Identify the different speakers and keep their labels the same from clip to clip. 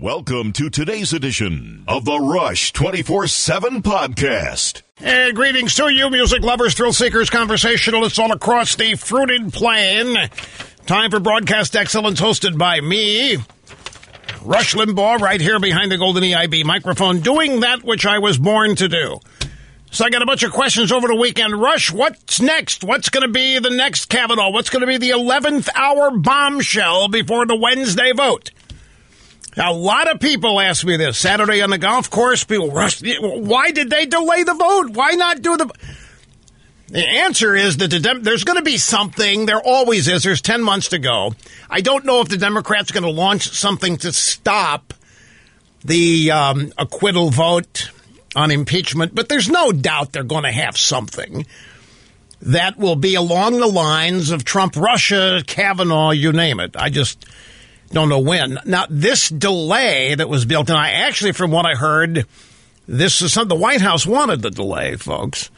Speaker 1: Welcome to today's edition of the Rush 24 7 podcast.
Speaker 2: And greetings to you, music lovers, thrill seekers, conversationalists all across the fruited plain. Time for broadcast excellence hosted by me, Rush Limbaugh, right here behind the golden EIB microphone, doing that which I was born to do. So I got a bunch of questions over the weekend. Rush, what's next? What's going to be the next Kavanaugh? What's going to be the 11th hour bombshell before the Wednesday vote? A lot of people ask me this Saturday on the golf course. People rush. Why did they delay the vote? Why not do the? The answer is that the Dem- there's going to be something. There always is. There's ten months to go. I don't know if the Democrats are going to launch something to stop the um, acquittal vote on impeachment, but there's no doubt they're going to have something that will be along the lines of Trump, Russia, Kavanaugh, you name it. I just don't know when. Now, this delay that was built, and I actually, from what I heard, this is something the White House wanted the delay, folks.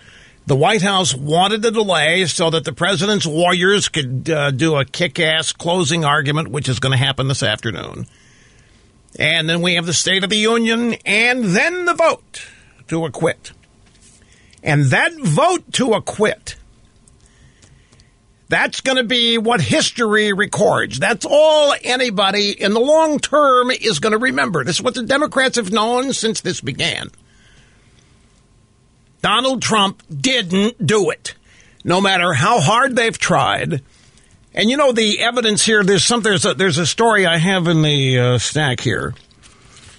Speaker 2: The White House wanted the delay so that the president's lawyers could uh, do a kick ass closing argument, which is going to happen this afternoon. And then we have the State of the Union and then the vote to acquit. And that vote to acquit that's going to be what history records. That's all anybody in the long term is going to remember. This is what the Democrats have known since this began. Donald Trump didn't do it, no matter how hard they've tried. And you know the evidence here. There's some. There's a, there's a story I have in the uh, stack here.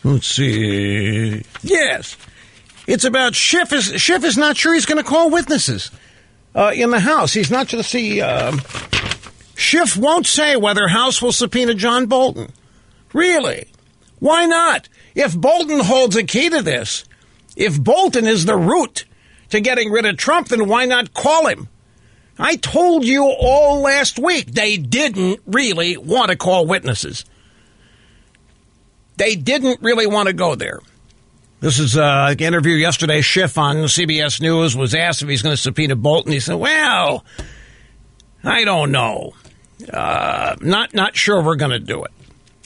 Speaker 2: Let's see. Yes, it's about Schiff. Is Schiff is not sure he's going to call witnesses uh, in the House. He's not just the. Uh, Schiff won't say whether House will subpoena John Bolton. Really? Why not? If Bolton holds a key to this, if Bolton is the root to getting rid of Trump, then why not call him? I told you all last week they didn't really want to call witnesses. They didn't really want to go there. This is uh, an interview yesterday. Schiff on CBS News was asked if he's going to subpoena Bolton. He said, "Well, I don't know. Uh, not not sure we're going to do it."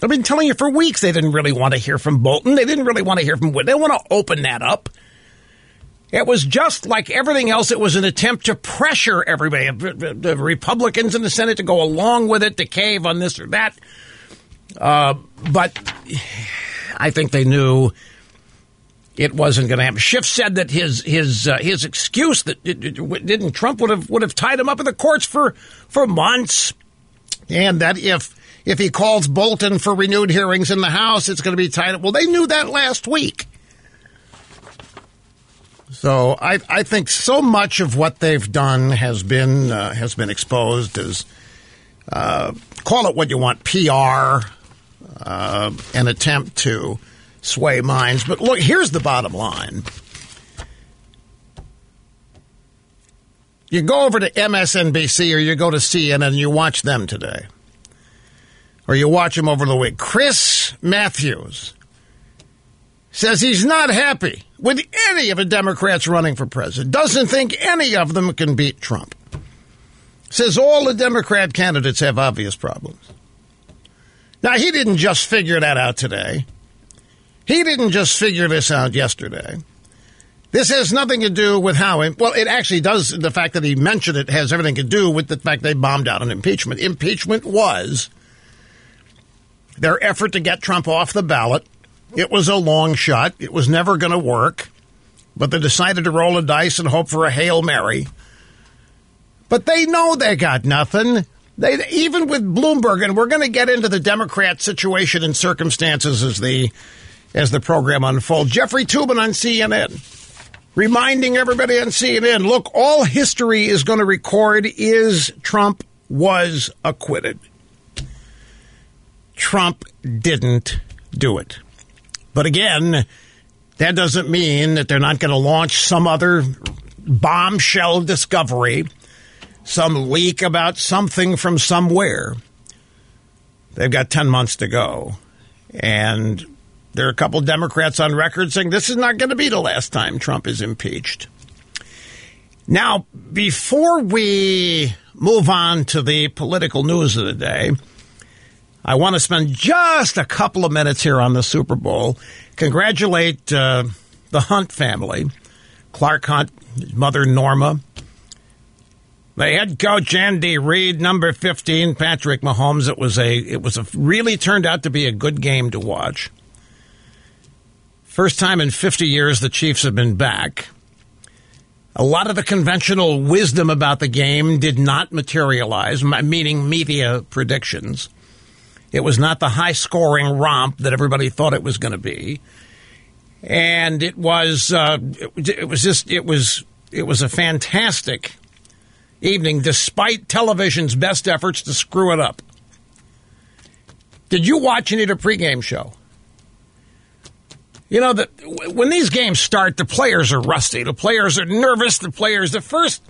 Speaker 2: I've been telling you for weeks they didn't really want to hear from Bolton. They didn't really want to hear from. They want to open that up. It was just like everything else. It was an attempt to pressure everybody, the Republicans in the Senate, to go along with it, to cave on this or that. Uh, but I think they knew it wasn't going to happen. Schiff said that his his uh, his excuse that it, it, didn't Trump would have would have tied him up in the courts for for months, and that if if he calls Bolton for renewed hearings in the House, it's going to be tied up. Well, they knew that last week. So I I think so much of what they've done has been uh, has been exposed as uh, call it what you want PR, uh, an attempt to sway minds. But look, here's the bottom line. You go over to MSNBC or you go to CNN and you watch them today. Or you watch them over the week. Chris Matthews says he's not happy with any of the Democrats running for president. Doesn't think any of them can beat Trump. Says all the Democrat candidates have obvious problems. Now, he didn't just figure that out today. He didn't just figure this out yesterday. This has nothing to do with how, well, it actually does. The fact that he mentioned it has everything to do with the fact they bombed out an impeachment. Impeachment was their effort to get Trump off the ballot. It was a long shot. It was never going to work. But they decided to roll a dice and hope for a Hail Mary. But they know they got nothing. They, even with Bloomberg, and we're going to get into the Democrat situation and circumstances as the as the program unfolds. Jeffrey Toobin on CNN reminding everybody on CNN look, all history is going to record is Trump was acquitted. Trump didn't do it. But again, that doesn't mean that they're not going to launch some other bombshell discovery, some leak about something from somewhere. They've got 10 months to go. And there are a couple Democrats on record saying this is not going to be the last time Trump is impeached. Now, before we move on to the political news of the day, I want to spend just a couple of minutes here on the Super Bowl. Congratulate uh, the Hunt family, Clark Hunt, mother Norma, the head coach Andy Reid, number fifteen, Patrick Mahomes. It was a it was a really turned out to be a good game to watch. First time in fifty years the Chiefs have been back. A lot of the conventional wisdom about the game did not materialize, meaning media predictions. It was not the high scoring romp that everybody thought it was going to be. And it was, uh, it, it was just, it was, it was a fantastic evening despite television's best efforts to screw it up. Did you watch any of the pregame show? You know that when these games start, the players are rusty. The players are nervous. The players, the first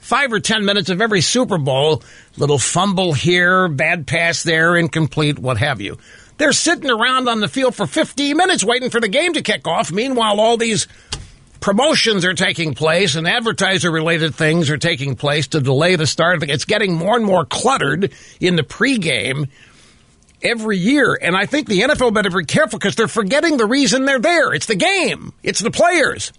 Speaker 2: five or ten minutes of every Super Bowl, little fumble here, bad pass there, incomplete, what have you. They're sitting around on the field for 15 minutes waiting for the game to kick off. Meanwhile, all these promotions are taking place and advertiser related things are taking place to delay the start. It's getting more and more cluttered in the pregame every year. And I think the NFL better be careful because they're forgetting the reason they're there. It's the game, it's the players.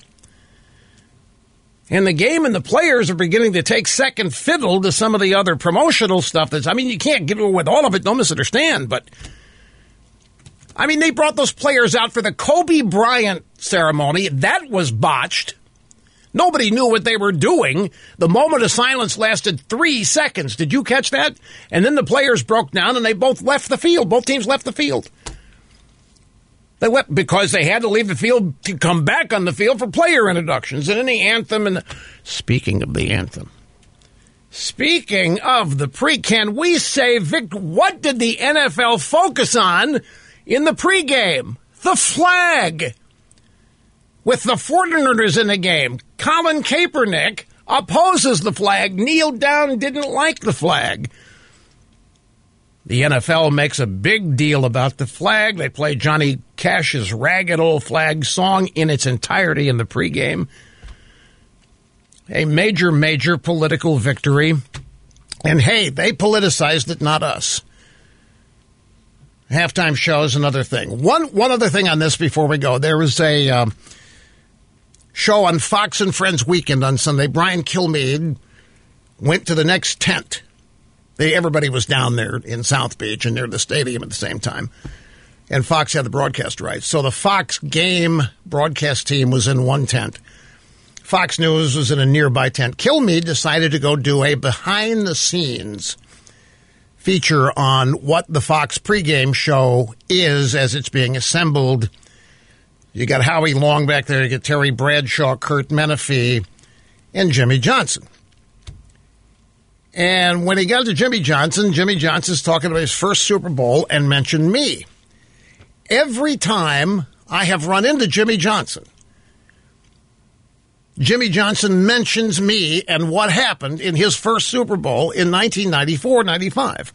Speaker 2: And the game and the players are beginning to take second fiddle to some of the other promotional stuff that's, I mean, you can't get away with all of it, don't misunderstand, but I mean, they brought those players out for the Kobe Bryant ceremony. That was botched. Nobody knew what they were doing. The moment of silence lasted three seconds. Did you catch that? And then the players broke down and they both left the field. Both teams left the field. They left because they had to leave the field to come back on the field for player introductions and then the anthem. And the, speaking of the anthem, speaking of the pre, can we say, Vic, what did the NFL focus on in the pregame? The flag with the 49ers in the game. Colin Kaepernick opposes the flag. Kneel down didn't like the flag. The NFL makes a big deal about the flag. They play Johnny Cash's Ragged Old Flag song in its entirety in the pregame. A major, major political victory. And hey, they politicized it, not us. Halftime show is another thing. One, one other thing on this before we go. There was a. Um, show on Fox and Friends Weekend on Sunday, Brian Kilmeade went to the next tent. They, everybody was down there in South Beach and near the stadium at the same time. And Fox had the broadcast rights. So the Fox game broadcast team was in one tent. Fox News was in a nearby tent. Kilmeade decided to go do a behind the scenes feature on what the Fox pregame show is as it's being assembled you got Howie Long back there. You get Terry Bradshaw, Kurt Menefee, and Jimmy Johnson. And when he got to Jimmy Johnson, Jimmy Johnson's talking about his first Super Bowl and mentioned me. Every time I have run into Jimmy Johnson, Jimmy Johnson mentions me and what happened in his first Super Bowl in 1994 95.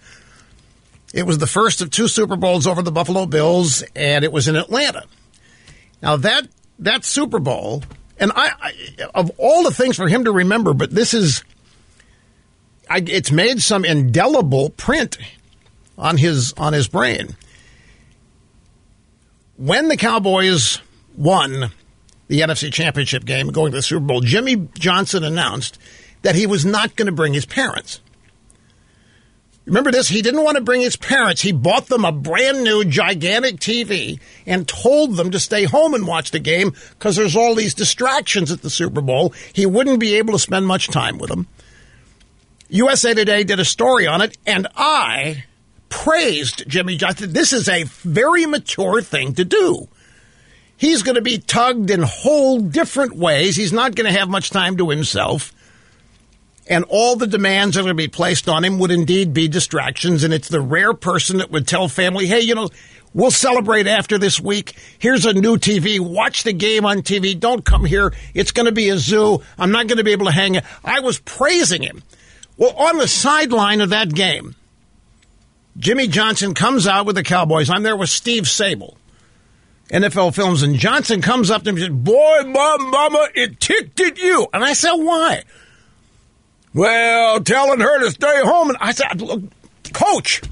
Speaker 2: It was the first of two Super Bowls over the Buffalo Bills, and it was in Atlanta. Now that that Super Bowl, and I, I of all the things for him to remember, but this is, I, it's made some indelible print on his on his brain. When the Cowboys won the NFC Championship game, going to the Super Bowl, Jimmy Johnson announced that he was not going to bring his parents. Remember this? He didn't want to bring his parents. He bought them a brand new gigantic TV and told them to stay home and watch the game because there's all these distractions at the Super Bowl. He wouldn't be able to spend much time with them. USA Today did a story on it, and I praised Jimmy Johnson. This is a very mature thing to do. He's going to be tugged in whole different ways. He's not going to have much time to himself and all the demands that are going to be placed on him would indeed be distractions. And it's the rare person that would tell family, hey, you know, we'll celebrate after this week. Here's a new TV. Watch the game on TV. Don't come here. It's going to be a zoo. I'm not going to be able to hang it. I was praising him. Well, on the sideline of that game, Jimmy Johnson comes out with the Cowboys. I'm there with Steve Sabol. NFL Films, and Johnson comes up to me and says, Boy, mom, mama, it ticked at you. And I said, Why? Well, telling her to stay home. And I said, Look, Coach,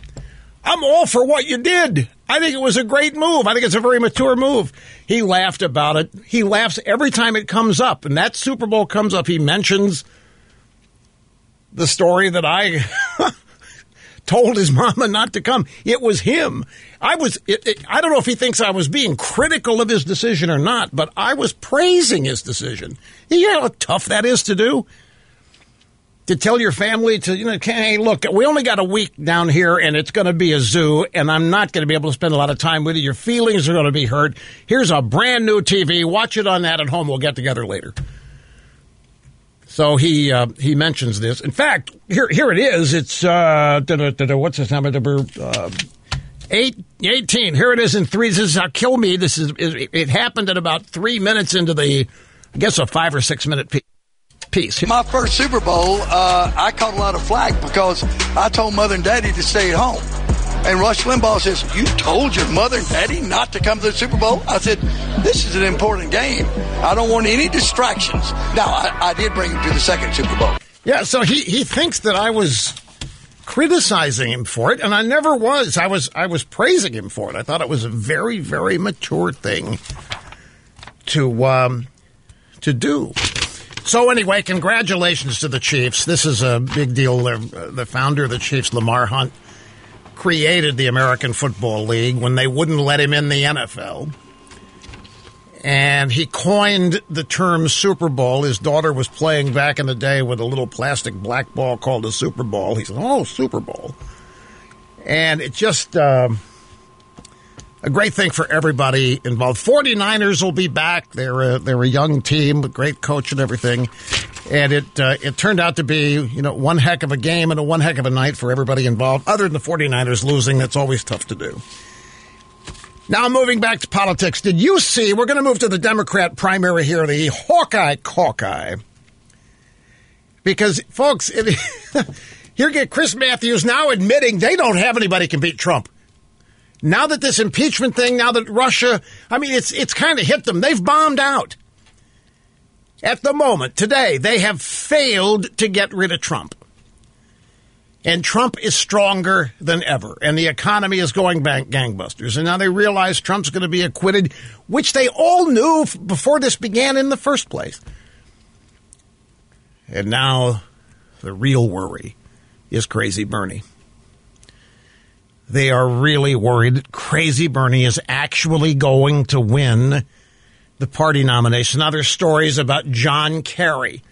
Speaker 2: I'm all for what you did. I think it was a great move. I think it's a very mature move. He laughed about it. He laughs every time it comes up. And that Super Bowl comes up, he mentions the story that I told his mama not to come. It was him. I was, it, it, I don't know if he thinks I was being critical of his decision or not, but I was praising his decision. You know how tough that is to do? To tell your family to you know hey look we only got a week down here and it's going to be a zoo and i'm not going to be able to spend a lot of time with you. Your feelings are going to be hurt. Here's a brand new tv watch it on that at home. We'll get together later. So he uh, he mentions this. In fact here here it is. It's uh, what's this number? Uh, Eight, 18 here it is in three. This is how kill me. This is it happened at about three minutes into the i guess a five or six minute piece piece.
Speaker 3: My first Super Bowl, uh, I caught a lot of flack because I told mother and daddy to stay at home. And Rush Limbaugh says, You told your mother and daddy not to come to the Super Bowl? I said, This is an important game. I don't want any distractions. Now, I, I did bring him to the second Super Bowl.
Speaker 2: Yeah, so he, he thinks that I was criticizing him for it, and I never was. I was I was praising him for it. I thought it was a very, very mature thing to um, to do. So anyway, congratulations to the Chiefs. This is a big deal. The founder of the Chiefs, Lamar Hunt, created the American Football League when they wouldn't let him in the NFL. And he coined the term Super Bowl. His daughter was playing back in the day with a little plastic black ball called a Super Bowl. He said, "Oh, Super Bowl," and it just. Uh, a great thing for everybody involved. 49ers will be back. They're a, they're a young team, a great coach and everything. And it uh, it turned out to be, you know, one heck of a game and a one heck of a night for everybody involved. Other than the 49ers losing, that's always tough to do. Now moving back to politics. Did you see, we're going to move to the Democrat primary here, the Hawkeye Caucus. Because, folks, it, here get Chris Matthews now admitting they don't have anybody can beat Trump. Now that this impeachment thing, now that Russia, I mean, it's it's kind of hit them. They've bombed out. At the moment, today, they have failed to get rid of Trump. And Trump is stronger than ever, and the economy is going bang- gangbusters. And now they realize Trump's going to be acquitted, which they all knew before this began in the first place. And now the real worry is Crazy Bernie. They are really worried Crazy Bernie is actually going to win the party nomination. Now, there's stories about John Kerry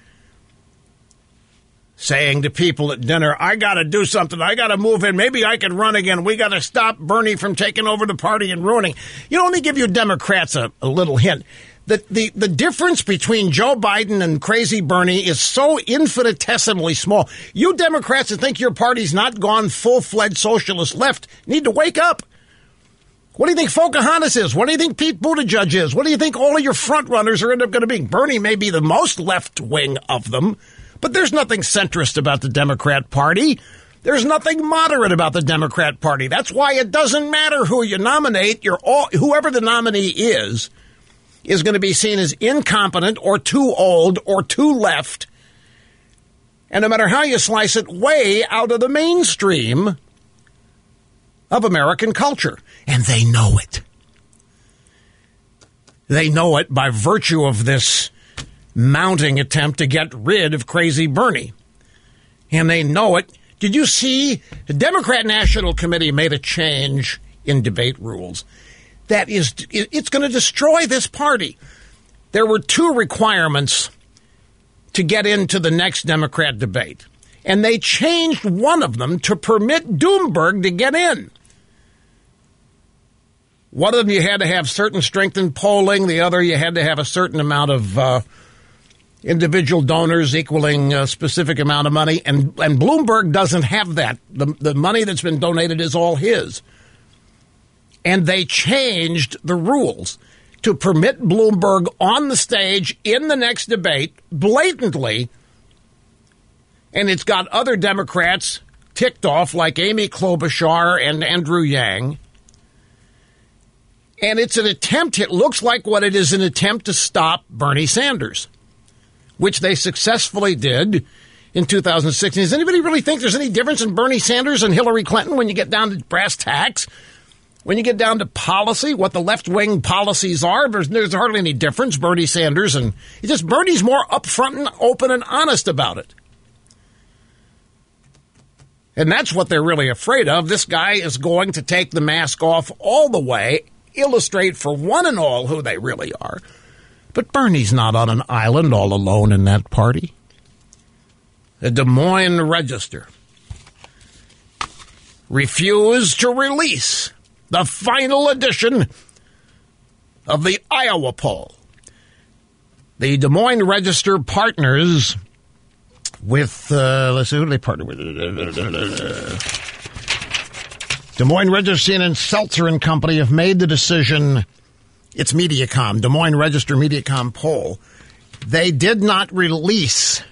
Speaker 2: saying to people at dinner, I got to do something. I got to move in. Maybe I can run again. We got to stop Bernie from taking over the party and ruining. You know, let me give you Democrats a, a little hint the, the, the difference between Joe Biden and crazy Bernie is so infinitesimally small. You Democrats that think your party's not gone full fledged socialist left need to wake up. What do you think Pocahontas is? What do you think Pete Buttigieg is? What do you think all of your front runners are end up going to be? Bernie may be the most left wing of them, but there's nothing centrist about the Democrat Party. There's nothing moderate about the Democrat Party. That's why it doesn't matter who you nominate. You're all, whoever the nominee is is going to be seen as incompetent or too old or too left. And no matter how you slice it, way out of the mainstream of American culture. And they know it. They know it by virtue of this mounting attempt to get rid of crazy Bernie. And they know it. Did you see the Democrat National Committee made a change in debate rules? That is it's going to destroy this party. There were two requirements to get into the next Democrat debate, and they changed one of them to permit Bloomberg to get in. One of them you had to have certain strength in polling. The other you had to have a certain amount of uh, individual donors equaling a specific amount of money, and and Bloomberg doesn't have that. The the money that's been donated is all his and they changed the rules to permit Bloomberg on the stage in the next debate blatantly. And it's got other Democrats ticked off, like Amy Klobuchar and Andrew Yang. And it's an attempt, it looks like what it is an attempt to stop Bernie Sanders, which they successfully did in 2016. Does anybody really think there's any difference in Bernie Sanders and Hillary Clinton when you get down to brass tacks? When you get down to policy, what the left wing policies are, there's, there's hardly any difference. Bernie Sanders and just Bernie's more upfront and open and honest about it. And that's what they're really afraid of. This guy is going to take the mask off all the way, illustrate for one and all who they really are. But Bernie's not on an island all alone in that party. The Des Moines Register refused to release the final edition of the Iowa poll. The Des Moines Register partners with, uh, let's see, who do they partner with? Des Moines Register and Selzer and Company have made the decision. It's Mediacom, Des Moines Register Mediacom poll. They did not release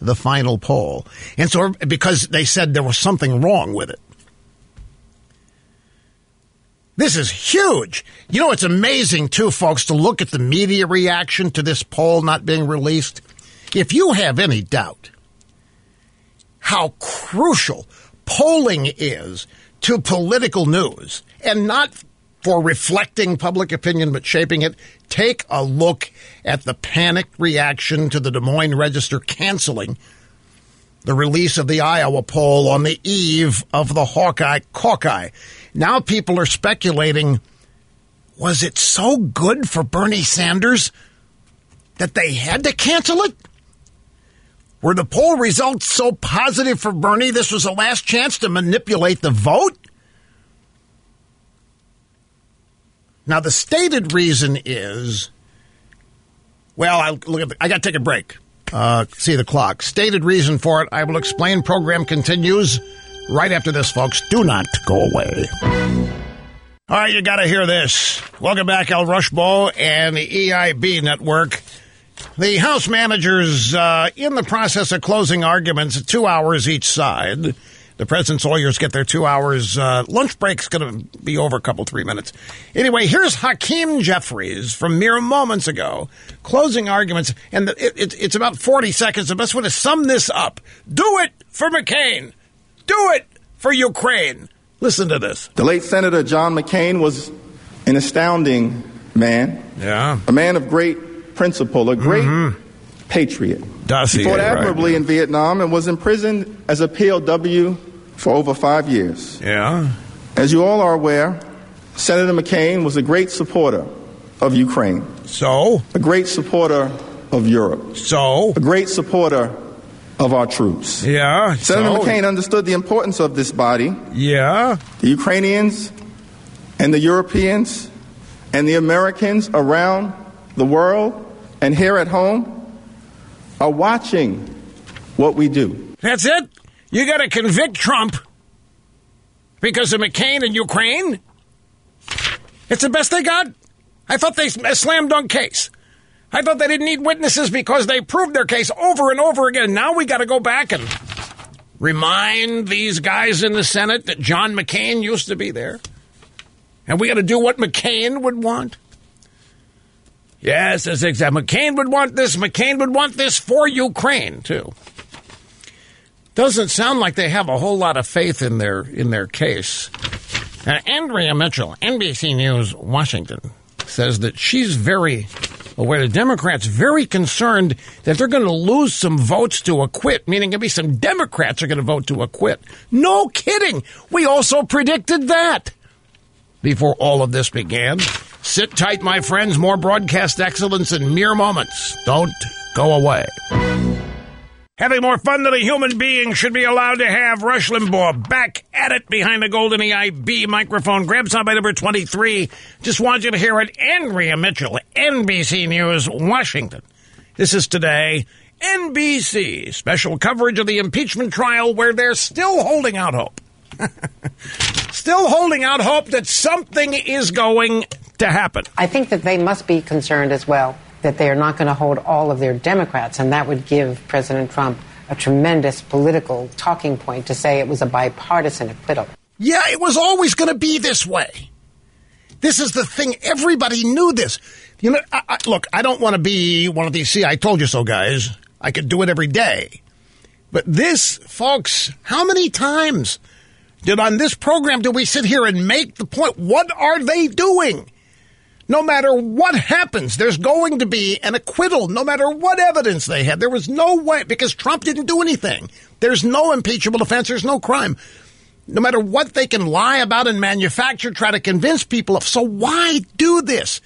Speaker 2: the final poll. And so, because they said there was something wrong with it. This is huge. You know, it's amazing, too, folks, to look at the media reaction to this poll not being released. If you have any doubt how crucial polling is to political news and not for reflecting public opinion but shaping it, take a look at the panic reaction to the Des Moines Register canceling the release of the Iowa poll on the eve of the Hawkeye Caucus. Now people are speculating was it so good for Bernie Sanders that they had to cancel it? Were the poll results so positive for Bernie this was the last chance to manipulate the vote? Now, the stated reason is well, I, look at the, I got to take a break. Uh, see the clock. Stated reason for it, I will explain. Program continues right after this, folks. Do not go away. All right, you got to hear this. Welcome back, El Rushbo and the EIB network. The House managers uh, in the process of closing arguments, two hours each side. The president's lawyers get their two hours. Uh, lunch break's going to be over a couple, three minutes. Anyway, here's Hakeem Jeffries from mere moments ago closing arguments, and it, it, it's about 40 seconds. The best way to sum this up do it for McCain, do it for Ukraine. Listen to this.
Speaker 4: The late Senator John McCain was an astounding man.
Speaker 2: Yeah.
Speaker 4: A man of great principle, a great mm-hmm. patriot.
Speaker 2: Does he?
Speaker 4: He fought admirably right. in Vietnam and was imprisoned as a POW for over five years.
Speaker 2: Yeah.
Speaker 4: As you all are aware, Senator McCain was a great supporter of Ukraine.
Speaker 2: So?
Speaker 4: A great supporter of Europe.
Speaker 2: So?
Speaker 4: A great supporter of our troops.
Speaker 2: Yeah.
Speaker 4: Senator
Speaker 2: so?
Speaker 4: McCain understood the importance of this body.
Speaker 2: Yeah.
Speaker 4: The Ukrainians and the Europeans and the Americans around the world and here at home are watching what we do.
Speaker 2: That's it? You got to convict Trump because of McCain and Ukraine? It's the best they got? I thought they a slam dunk case. I thought they didn't need witnesses because they proved their case over and over again. Now we got to go back and remind these guys in the Senate that John McCain used to be there. And we got to do what McCain would want. Yes, that's exactly. McCain would want this. McCain would want this for Ukraine too. Doesn't sound like they have a whole lot of faith in their in their case. Now, Andrea Mitchell, NBC News, Washington, says that she's very aware. The Democrats very concerned that they're going to lose some votes to acquit, meaning maybe some Democrats are going to vote to acquit. No kidding. We also predicted that before all of this began. Sit tight, my friends. More broadcast excellence in mere moments. Don't go away. Having more fun than a human being should be allowed to have. Rush Limbaugh back at it behind the golden EIB microphone. Grab by number 23. Just want you to hear it. Andrea Mitchell, NBC News, Washington. This is today. NBC special coverage of the impeachment trial where they're still holding out hope. still holding out hope that something is going to happen.
Speaker 5: I think that they must be concerned as well that they are not going to hold all of their Democrats, and that would give President Trump a tremendous political talking point to say it was a bipartisan acquittal.
Speaker 2: Yeah, it was always going to be this way. This is the thing. Everybody knew this. You know, I, I, look, I don't want to be one of these. See, I told you so, guys. I could do it every day. But this, folks, how many times did on this program do we sit here and make the point? What are they doing? No matter what happens, there's going to be an acquittal, no matter what evidence they had. There was no way, because Trump didn't do anything. There's no impeachable offense, there's no crime. No matter what they can lie about and manufacture, try to convince people of. So why do this?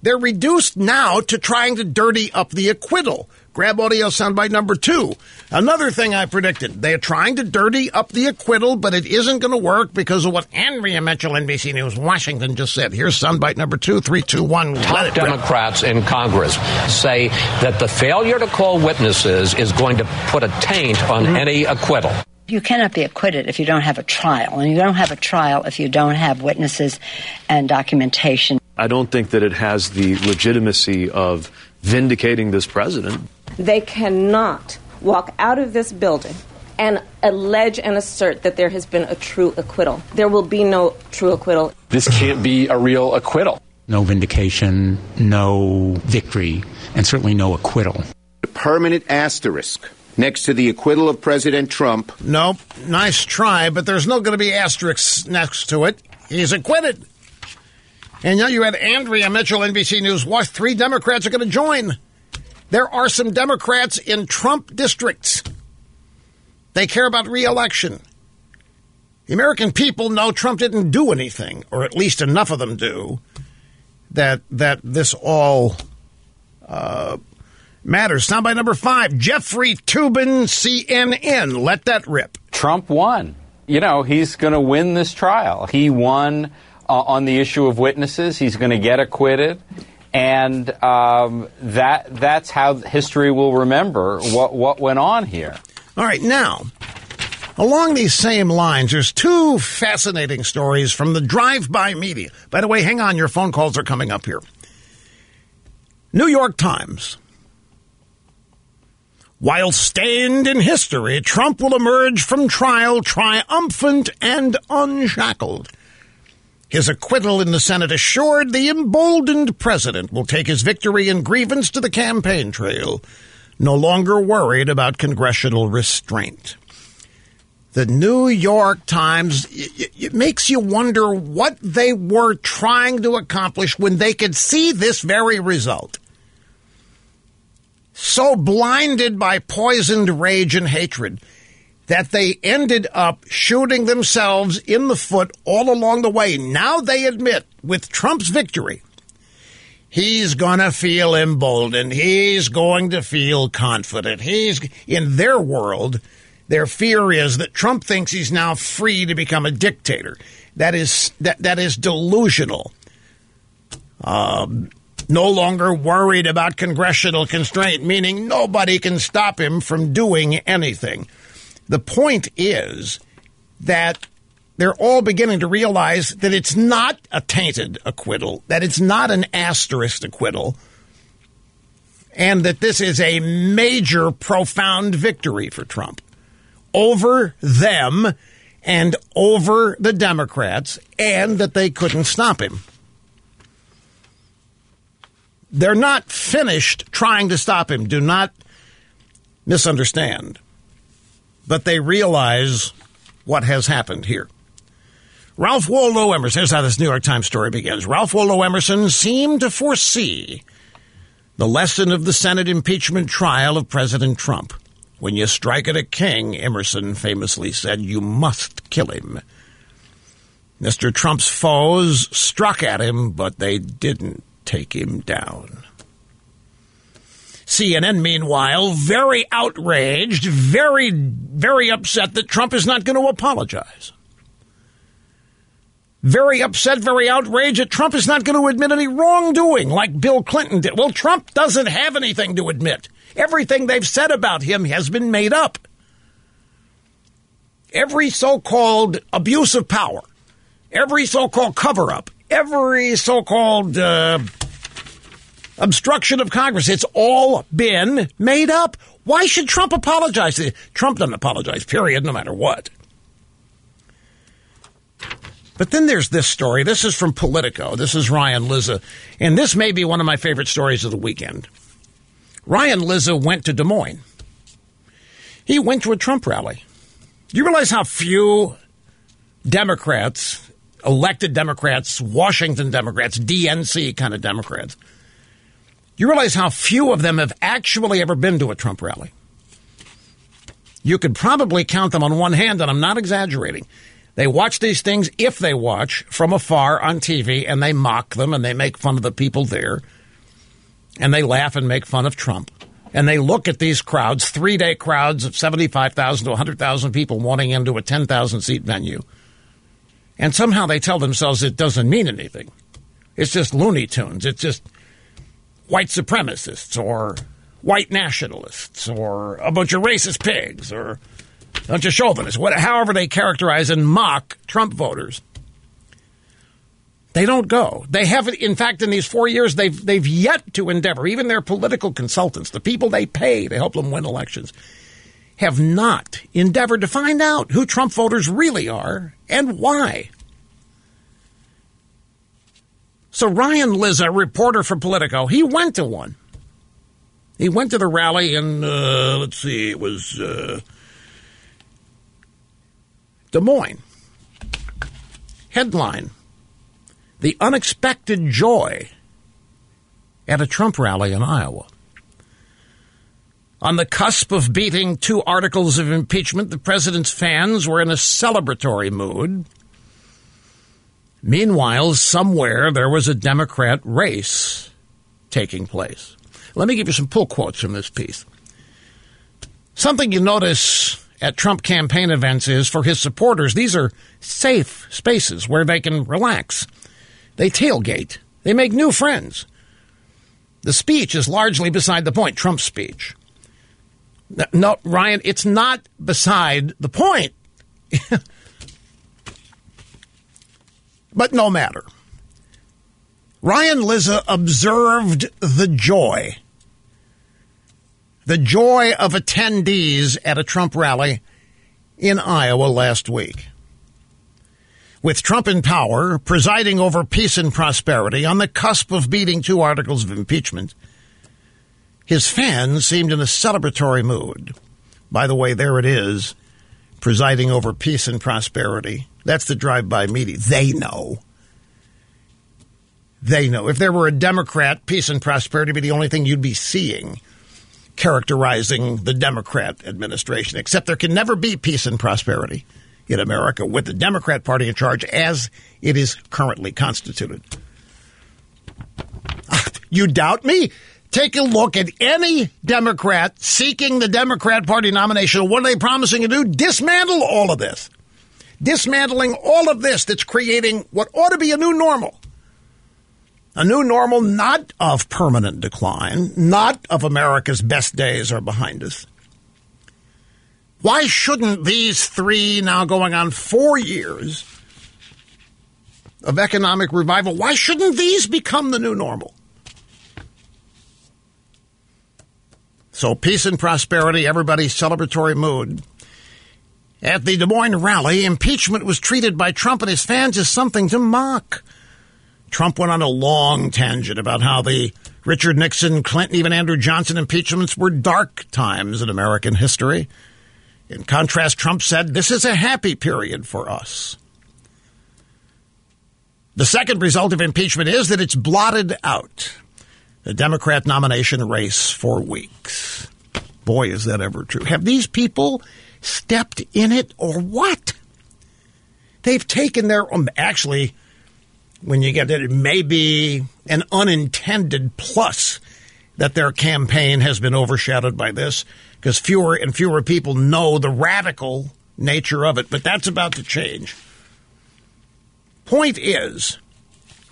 Speaker 2: They're reduced now to trying to dirty up the acquittal. Grab audio soundbite number two. Another thing I predicted. They're trying to dirty up the acquittal, but it isn't going to work because of what Andrea Mitchell, NBC News, Washington just said. Here's soundbite number two, three, two, one.
Speaker 6: Top Democrats in Congress say that the failure to call witnesses is going to put a taint on mm-hmm. any acquittal.
Speaker 7: You cannot be acquitted if you don't have a trial, and you don't have a trial if you don't have witnesses and documentation.
Speaker 8: I don't think that it has the legitimacy of vindicating this president.
Speaker 9: They cannot walk out of this building and allege and assert that there has been a true acquittal. There will be no true acquittal.
Speaker 10: This can't be a real acquittal.
Speaker 11: No vindication, no victory, and certainly no acquittal.
Speaker 12: A permanent asterisk next to the acquittal of President Trump.
Speaker 2: Nope. Nice try, but there's no going to be asterisks next to it. He's acquitted. And now you had Andrea Mitchell, NBC News. What three Democrats are going to join. There are some Democrats in Trump districts. They care about reelection. The American people know Trump didn't do anything, or at least enough of them do, that that this all uh, matters. By number five, Jeffrey Toobin, CNN. Let that rip.
Speaker 13: Trump won. You know, he's going to win this trial. He won uh, on the issue of witnesses. He's going to get acquitted. And um, that that's how history will remember what, what went on here.
Speaker 2: All right, now, along these same lines, there's two fascinating stories from the drive by media. By the way, hang on, your phone calls are coming up here. New York Times. While stained in history, Trump will emerge from trial triumphant and unshackled. His acquittal in the Senate assured the emboldened president will take his victory and grievance to the campaign trail, no longer worried about congressional restraint. The New York Times, it makes you wonder what they were trying to accomplish when they could see this very result. So blinded by poisoned rage and hatred that they ended up shooting themselves in the foot all along the way. Now they admit, with Trump's victory, he's going to feel emboldened. He's going to feel confident. He's, in their world, their fear is that Trump thinks he's now free to become a dictator. That is, that, that is delusional. Um, no longer worried about congressional constraint, meaning nobody can stop him from doing anything. The point is that they're all beginning to realize that it's not a tainted acquittal, that it's not an asterisk acquittal, and that this is a major, profound victory for Trump over them and over the Democrats, and that they couldn't stop him. They're not finished trying to stop him. Do not misunderstand but they realize what has happened here. Ralph Waldo Emerson, here's how this New York Times story begins. Ralph Waldo Emerson seemed to foresee the lesson of the Senate impeachment trial of President Trump. When you strike at a king, Emerson famously said, you must kill him. Mr. Trump's foes struck at him, but they didn't take him down. CNN, meanwhile, very outraged, very, very upset that Trump is not going to apologize. Very upset, very outraged that Trump is not going to admit any wrongdoing like Bill Clinton did. Well, Trump doesn't have anything to admit. Everything they've said about him has been made up. Every so called abuse of power, every so called cover up, every so called uh, obstruction of Congress. It's all been made up. Why should Trump apologize? Trump doesn't apologize, period, no matter what. But then there's this story. This is from Politico. This is Ryan Lizza. And this may be one of my favorite stories of the weekend. Ryan Lizza went to Des Moines. He went to a Trump rally. Do you realize how few Democrats, elected Democrats, Washington Democrats, DNC kind of Democrats, you realize how few of them have actually ever been to a Trump rally? You could probably count them on one hand, and I'm not exaggerating. They watch these things, if they watch, from afar on TV, and they mock them and they make fun of the people there, and they laugh and make fun of Trump and they look at these crowds, three day crowds of 75,000 to 100,000 people wanting into a 10,000 seat venue. And somehow they tell themselves it doesn't mean anything. It's just Looney Tunes. It's just white supremacists or white nationalists or a bunch of racist pigs or a bunch of chauvinists, whatever, however they characterize and mock Trump voters. They don't go. They haven't. In fact, in these four years, they've they've yet to endeavor. Even their political consultants, the people they pay to help them win elections, have not endeavored to find out who Trump voters really are and why. So Ryan Lizza, reporter for Politico, he went to one. He went to the rally in uh, let's see, it was uh, Des Moines. Headline the unexpected joy at a Trump rally in Iowa. On the cusp of beating two articles of impeachment, the president's fans were in a celebratory mood. Meanwhile, somewhere there was a Democrat race taking place. Let me give you some pull quotes from this piece. Something you notice at Trump campaign events is for his supporters, these are safe spaces where they can relax they tailgate. They make new friends. The speech is largely beside the point, Trump's speech. No, Ryan, it's not beside the point. but no matter. Ryan Lizza observed the joy, the joy of attendees at a Trump rally in Iowa last week. With Trump in power, presiding over peace and prosperity, on the cusp of beating two articles of impeachment, his fans seemed in a celebratory mood. By the way, there it is, presiding over peace and prosperity. That's the drive by media. They know. They know. If there were a Democrat, peace and prosperity would be the only thing you'd be seeing characterizing the Democrat administration, except there can never be peace and prosperity in America with the Democrat Party in charge as it is currently constituted. You doubt me? Take a look at any Democrat seeking the Democrat Party nomination. What are they promising to do? Dismantle all of this. Dismantling all of this that's creating what ought to be a new normal. A new normal not of permanent decline, not of America's best days are behind us, why shouldn't these three, now going on four years of economic revival, why shouldn't these become the new normal? So, peace and prosperity, everybody's celebratory mood. At the Des Moines rally, impeachment was treated by Trump and his fans as something to mock. Trump went on a long tangent about how the Richard Nixon, Clinton, even Andrew Johnson impeachments were dark times in American history. In contrast, Trump said, This is a happy period for us. The second result of impeachment is that it's blotted out the Democrat nomination race for weeks. Boy, is that ever true. Have these people stepped in it or what? They've taken their, um, actually, when you get it, it may be an unintended plus that their campaign has been overshadowed by this because fewer and fewer people know the radical nature of it. But that's about to change. Point is,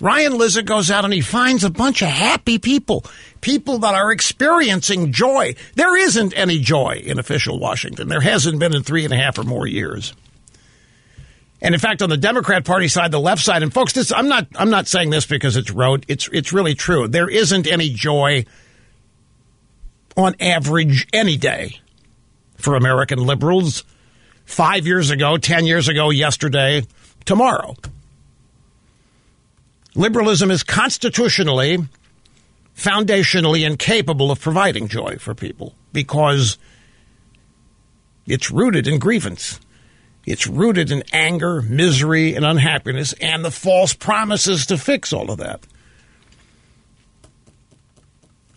Speaker 2: Ryan Lizza goes out and he finds a bunch of happy people, people that are experiencing joy. There isn't any joy in official Washington. There hasn't been in three and a half or more years. And in fact, on the Democrat Party side, the left side, and folks, this I'm not I'm not saying this because it's rote. It's it's really true. There isn't any joy on average any day for American liberals. Five years ago, 10 years ago, yesterday, tomorrow. Liberalism is constitutionally, foundationally incapable of providing joy for people because It's rooted in grievance. It's rooted in anger, misery, and unhappiness, and the false promises to fix all of that.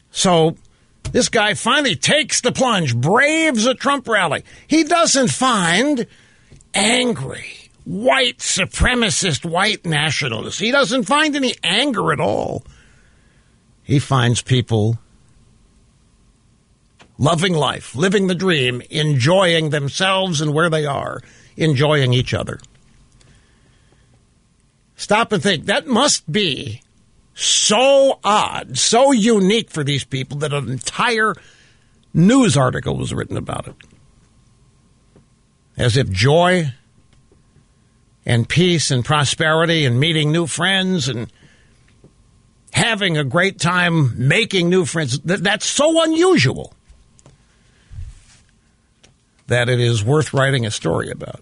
Speaker 2: So this guy finally takes the plunge, braves a Trump rally. He doesn't find angry, white supremacist, white nationalists. He doesn't find any anger at all. He finds people loving life, living the dream, enjoying themselves and where they are, enjoying each other. Stop and think. That must be so odd, so unique for these people that an entire news article was written about it. As if joy and peace and prosperity and meeting new friends and having a great time making new friends. That's so unusual that it is worth writing a story about.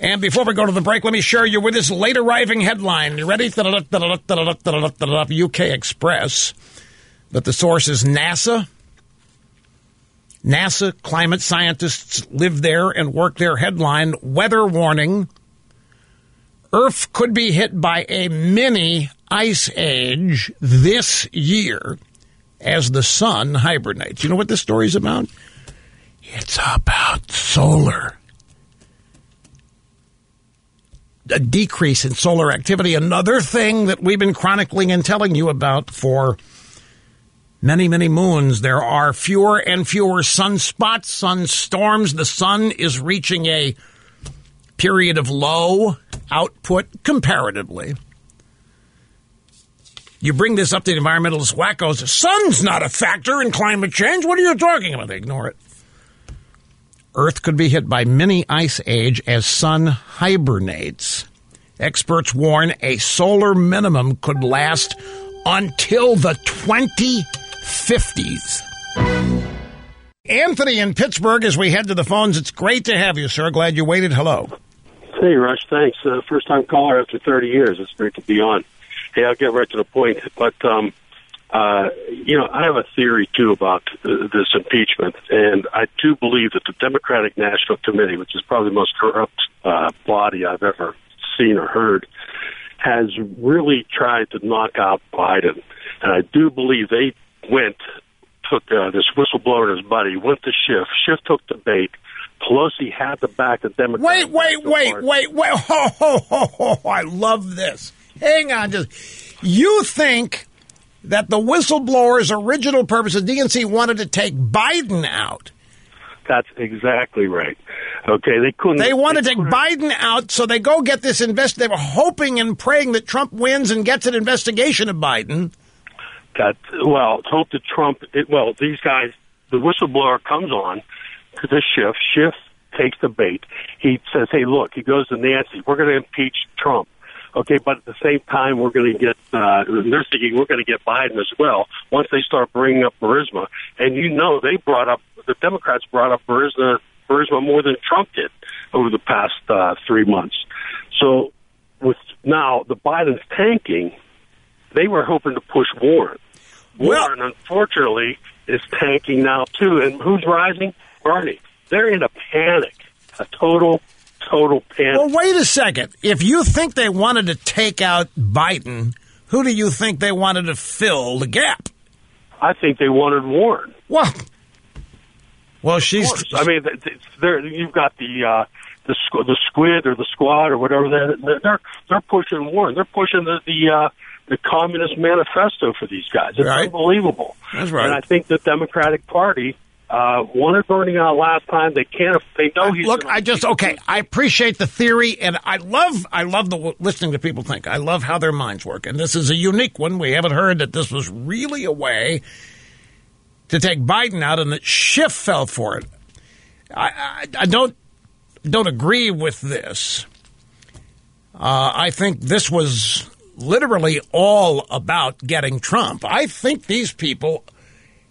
Speaker 2: And before we go to the break, let me share you with this late arriving headline. You ready? UK Express. But the source is NASA. NASA climate scientists live there and work there. Headline Weather warning. Earth could be hit by a mini ice age this year as the sun hibernates. You know what this story's about? It's about solar a decrease in solar activity. Another thing that we've been chronicling and telling you about for many, many moons. There are fewer and fewer sunspots, sun storms. The sun is reaching a period of low output comparatively. You bring this up to the environmentalist wackos. Sun's not a factor in climate change. What are you talking about? They ignore it. Earth could be hit by mini ice age as sun hibernates. Experts warn a solar minimum could last until the 2050s. Anthony in Pittsburgh, as we head to the phones, it's great to have you, sir. Glad you waited. Hello.
Speaker 14: Hey, Rush. Thanks. Uh, first time caller after 30 years. It's great to be on. Hey, I'll get right to the point. But um, uh, you know, I have a theory too about uh, this impeachment, and I do believe that the Democratic National Committee, which is probably the most corrupt uh, body I've ever seen or heard, has really tried to knock out Biden. And I do believe they went, took uh, this whistleblower and his buddy, went to Schiff. Schiff took the bait. Pelosi had to back the Democrats.
Speaker 2: Wait, wait, wait, wait, wait. Ho, ho, ho, ho, ho. I love this. Hang on. Just, you think that the whistleblower's original purpose, the DNC wanted to take Biden out.
Speaker 14: That's exactly right. Okay, they couldn't.
Speaker 2: They wanted to take Biden out, so they go get this invest. They were hoping and praying that Trump wins and gets an investigation of Biden.
Speaker 14: That well, hope that Trump. It, well, these guys, the whistleblower comes on to the Schiff. Schiff takes the bait. He says, "Hey, look," he goes to Nancy. We're going to impeach Trump. Okay, but at the same time, we're going to get, uh, they're thinking we're going to get Biden as well once they start bringing up Burisma. And you know, they brought up, the Democrats brought up Burisma, Burisma more than Trump did over the past uh, three months. So with now the Biden's tanking, they were hoping to push Warren. Warren, well, unfortunately, is tanking now too. And who's rising? Bernie. They're in a panic, a total total panic.
Speaker 2: Well, wait a second. If you think they wanted to take out Biden, who do you think they wanted to fill the gap?
Speaker 14: I think they wanted Warren.
Speaker 2: Well, well, she's.
Speaker 14: I mean, there you've got the uh, the the squid or the squad or whatever they're they're they're pushing Warren. They're pushing the the uh, the communist manifesto for these guys. It's
Speaker 2: right.
Speaker 14: unbelievable.
Speaker 2: That's right.
Speaker 14: And I think the Democratic Party uh, wanted Bernie out last time. They can't. They know he's.
Speaker 2: Look, I just okay. I appreciate the theory, and I love. I love the listening to people think. I love how their minds work, and this is a unique one. We haven't heard that this was really a way to take Biden out, and that Schiff fell for it. I, I, I don't don't agree with this. Uh, I think this was literally all about getting Trump. I think these people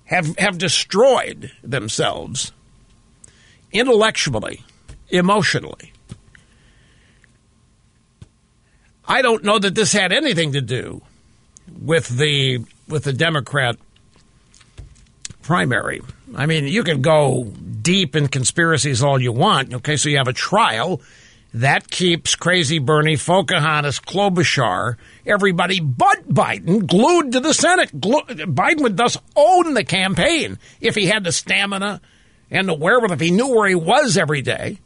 Speaker 2: have, have destroyed themselves intellectually, emotionally. I don't know that this had anything to do with the with the Democrat primary. I mean, you can go deep in conspiracies all you want. Okay, so you have a trial that keeps crazy Bernie, Pocahontas, Klobuchar, everybody but Biden glued to the Senate. Biden would thus own the campaign if he had the stamina and the wherewithal, if he knew where he was every day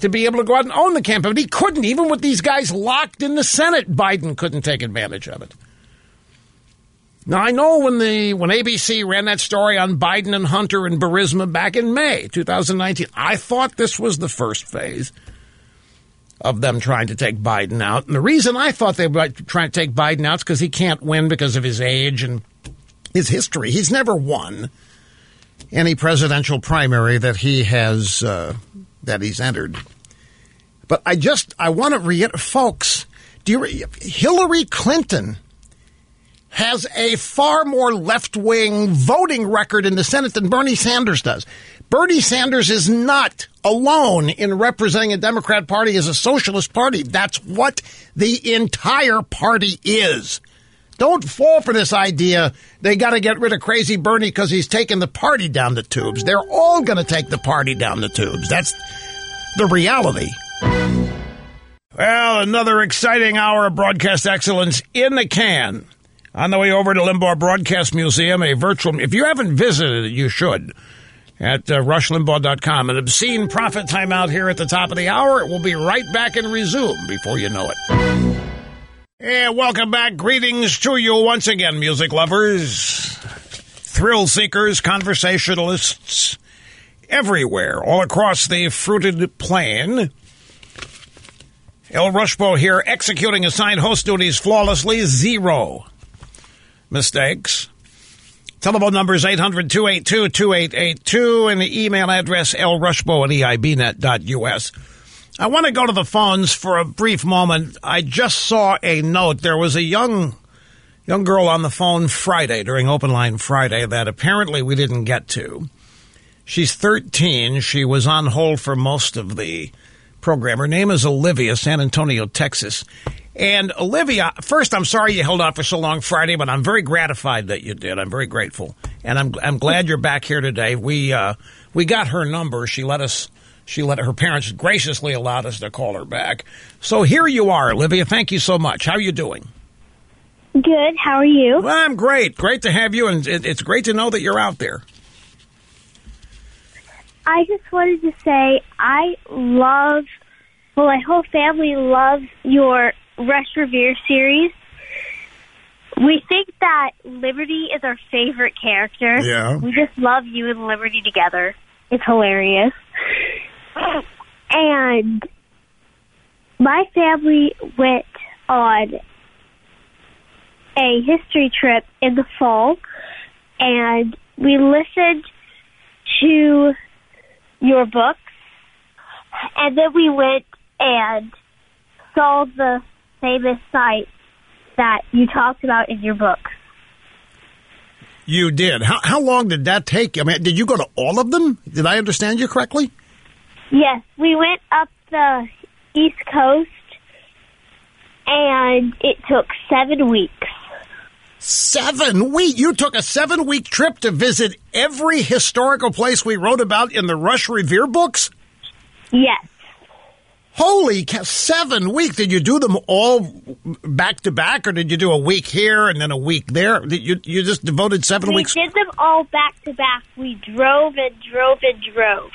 Speaker 2: to be able to go out and own the campaign. But he couldn't, even with these guys locked in the Senate, Biden couldn't take advantage of it. Now I know when the when ABC ran that story on Biden and Hunter and Burisma back in May 2019, I thought this was the first phase of them trying to take Biden out. And the reason I thought they were trying to take Biden out is because he can't win because of his age and his history. He's never won any presidential primary that he has uh, that he's entered. But I just I want to reiterate, folks. Do you, Hillary Clinton has a far more left wing voting record in the Senate than Bernie Sanders does. Bernie Sanders is not alone in representing a Democrat Party as a socialist party. That's what the entire party is. Don't fall for this idea they got to get rid of crazy Bernie because he's taking the party down the tubes. They're all going to take the party down the tubes. That's the reality. Well, another exciting hour of broadcast excellence in the can. On the way over to Limbaugh Broadcast Museum, a virtual. If you haven't visited it, you should at uh, rushlimbaugh.com. An obscene profit timeout here at the top of the hour. It will be right back and resume before you know it. And welcome back. Greetings to you once again, music lovers, thrill seekers, conversationalists, everywhere, all across the fruited plain. El Rushbo here, executing assigned host duties flawlessly, zero mistakes. Telephone number is 800 282 2882 and the email address lrushbo at eibnet.us. I want to go to the phones for a brief moment. I just saw a note. There was a young young girl on the phone Friday during Open Line Friday that apparently we didn't get to. She's 13. She was on hold for most of the program. Her name is Olivia, San Antonio, Texas. And Olivia, first, I'm sorry you held out for so long Friday, but I'm very gratified that you did. I'm very grateful, and I'm I'm glad you're back here today. We uh, we got her number. She let us. She let her parents graciously allowed us to call her back. So here you are, Olivia. Thank you so much. How are you doing?
Speaker 15: Good. How are you?
Speaker 2: Well, I'm great. Great to have you, and it's great to know that you're out there.
Speaker 15: I just wanted to say I love, well, my whole family loves your Rush Revere series. We think that Liberty is our favorite character.
Speaker 2: Yeah.
Speaker 15: We just love you and Liberty together. It's hilarious. And my family went on a history trip in the fall, and we listened to your books, and then we went and saw the famous sites that you talked about in your books.
Speaker 2: You did. How how long did that take? I mean, did you go to all of them? Did I understand you correctly?
Speaker 15: Yes, we went up the East Coast, and it took seven weeks.
Speaker 2: Seven week. You took a seven week trip to visit every historical place we wrote about in the Rush Revere books.
Speaker 15: Yes.
Speaker 2: Holy cow! Seven weeks. Did you do them all back to back, or did you do a week here and then a week there? Did you you just devoted seven
Speaker 15: we
Speaker 2: weeks?
Speaker 15: did them all back to back. We drove and drove and drove.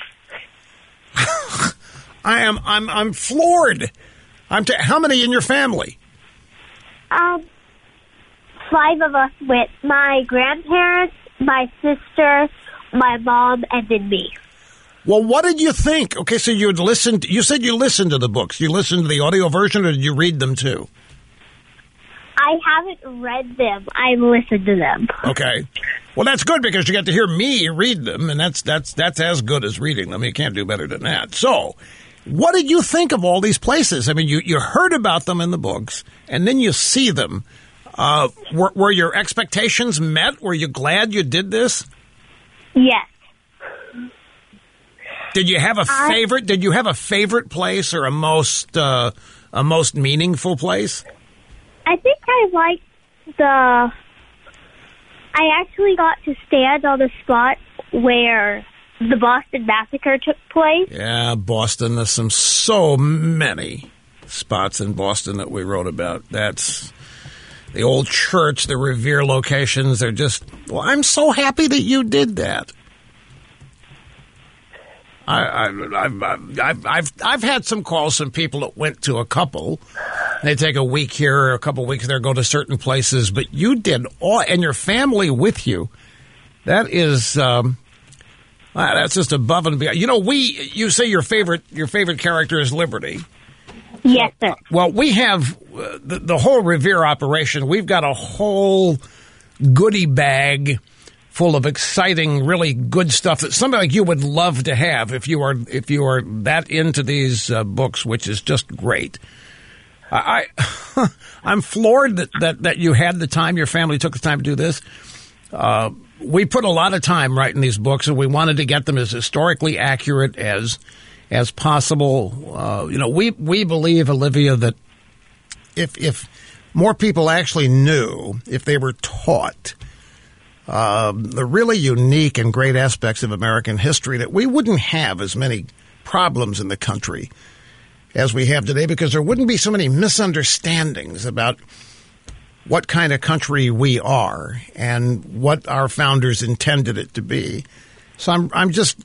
Speaker 2: I am I'm I'm floored. I'm t- how many in your family?
Speaker 15: Um, five of us went. My grandparents, my sister, my mom, and then me.
Speaker 2: Well, what did you think? Okay, so you listened. You said you listened to the books. You listened to the audio version, or did you read them too?
Speaker 15: I haven't read them. I've listened to them.
Speaker 2: Okay. Well, that's good because you got to hear me read them, and that's that's that's as good as reading them. You can't do better than that. So, what did you think of all these places? I mean, you you heard about them in the books, and then you see them. Uh, were, were your expectations met? Were you glad you did this?
Speaker 15: Yes.
Speaker 2: Did you have a
Speaker 15: I-
Speaker 2: favorite? Did you have a favorite place or a most uh, a most meaningful place?
Speaker 15: I think I liked the. I actually got to stand on the spot where the Boston Massacre took place.
Speaker 2: Yeah, Boston. There's some so many spots in Boston that we wrote about. That's the old church, the Revere locations. They're just. Well, I'm so happy that you did that. I, I've, I've, I've, I've had some calls from people that went to a couple. They take a week here, a couple weeks there, go to certain places, but you did all, and your family with you. That is, um, ah, that's just above and beyond. You know, we, you say your favorite, your favorite character is Liberty.
Speaker 15: Yes, sir.
Speaker 2: Well, we have uh, the, the whole Revere operation. We've got a whole goodie bag full of exciting, really good stuff that somebody like you would love to have if you are if you are that into these uh, books, which is just great. I, I I'm floored that, that that you had the time, your family took the time to do this. Uh, we put a lot of time writing these books, and we wanted to get them as historically accurate as as possible. Uh, you know, we we believe, Olivia, that if if more people actually knew, if they were taught uh, the really unique and great aspects of American history, that we wouldn't have as many problems in the country as we have today, because there wouldn't be so many misunderstandings about what kind of country we are and what our founders intended it to be. So I'm I'm just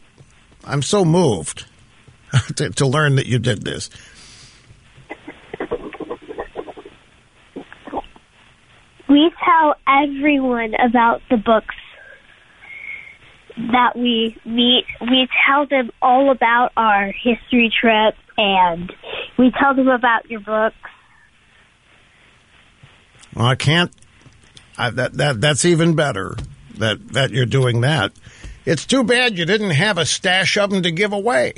Speaker 2: I'm so moved to, to learn that you did this.
Speaker 15: We tell everyone about the books that we meet. We tell them all about our history trip and we tell them about your books.
Speaker 2: Well, I can't. I, that that that's even better. That that you're doing that. It's too bad you didn't have a stash of them to give away,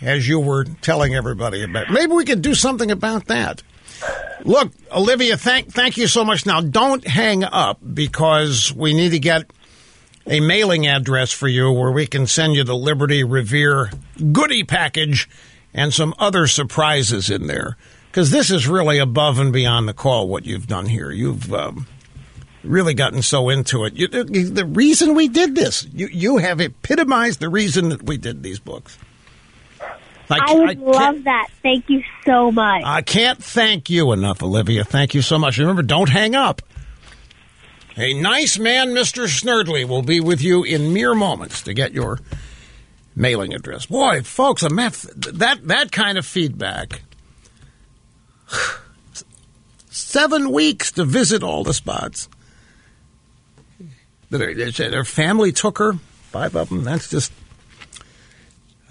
Speaker 2: as you were telling everybody about. Maybe we could do something about that. Look, Olivia, thank thank you so much. Now, don't hang up because we need to get a mailing address for you where we can send you the Liberty Revere goodie package and some other surprises in there. Because this is really above and beyond the call what you've done here. You've um, really gotten so into it. You, the reason we did this, you you have epitomized the reason that we did these books.
Speaker 15: I, I would love that. Thank you so much.
Speaker 2: I can't thank you enough, Olivia. Thank you so much. Remember, don't hang up. A nice man, Mr. Snerdley, will be with you in mere moments to get your mailing address. Boy, folks, a meth, that that kind of feedback. Seven weeks to visit all the spots. Their family took her, five of them. That's just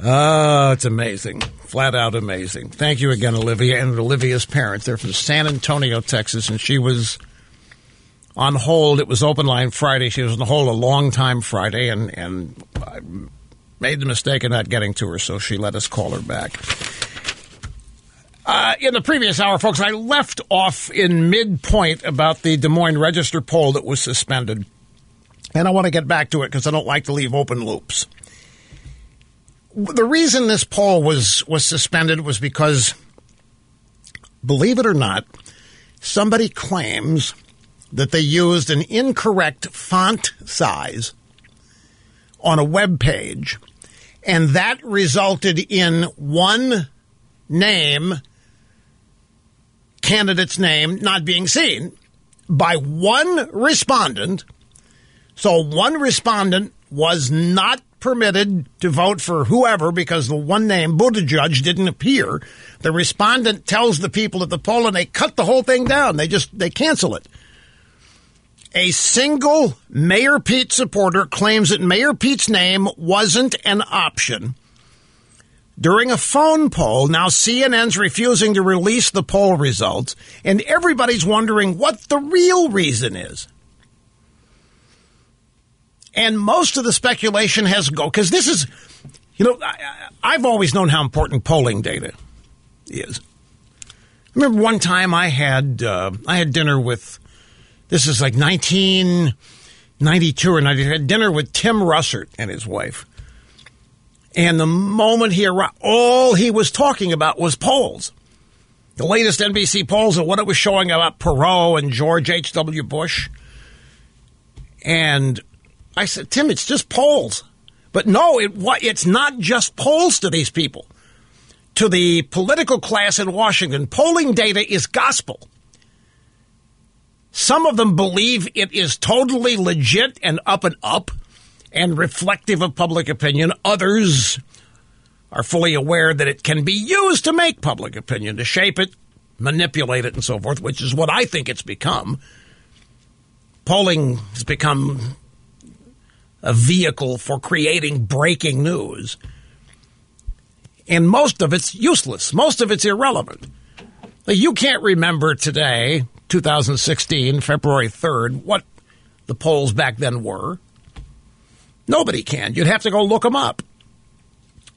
Speaker 2: Oh, it's amazing. Flat out amazing. Thank you again, Olivia, and Olivia's parents. They're from San Antonio, Texas, and she was on hold. It was open line Friday. She was on hold a long time Friday, and, and I made the mistake of not getting to her, so she let us call her back. Uh, in the previous hour, folks, I left off in midpoint about the Des Moines Register poll that was suspended. And I want to get back to it because I don't like to leave open loops the reason this poll was was suspended was because, believe it or not, somebody claims that they used an incorrect font size on a web page, and that resulted in one name, candidate's name, not being seen by one respondent. So one respondent was not permitted to vote for whoever because the one name, Buttigieg, didn't appear. The respondent tells the people at the poll and they cut the whole thing down. They just, they cancel it. A single Mayor Pete supporter claims that Mayor Pete's name wasn't an option. During a phone poll, now CNN's refusing to release the poll results, and everybody's wondering what the real reason is. And most of the speculation has go because this is, you know, I, have always known how important polling data is. I remember one time I had uh, I had dinner with this is like 1992 or 90. I had dinner with Tim Russert and his wife. And the moment he arrived, all he was talking about was polls. The latest NBC polls and what it was showing about Perot and George H.W. Bush. And I said, Tim, it's just polls. But no, it, it's not just polls to these people. To the political class in Washington, polling data is gospel. Some of them believe it is totally legit and up and up and reflective of public opinion. Others are fully aware that it can be used to make public opinion, to shape it, manipulate it, and so forth, which is what I think it's become. Polling has become a vehicle for creating breaking news. And most of it's useless. Most of it's irrelevant. You can't remember today 2016, February 3rd, what the polls back then were. Nobody can. You'd have to go look them up.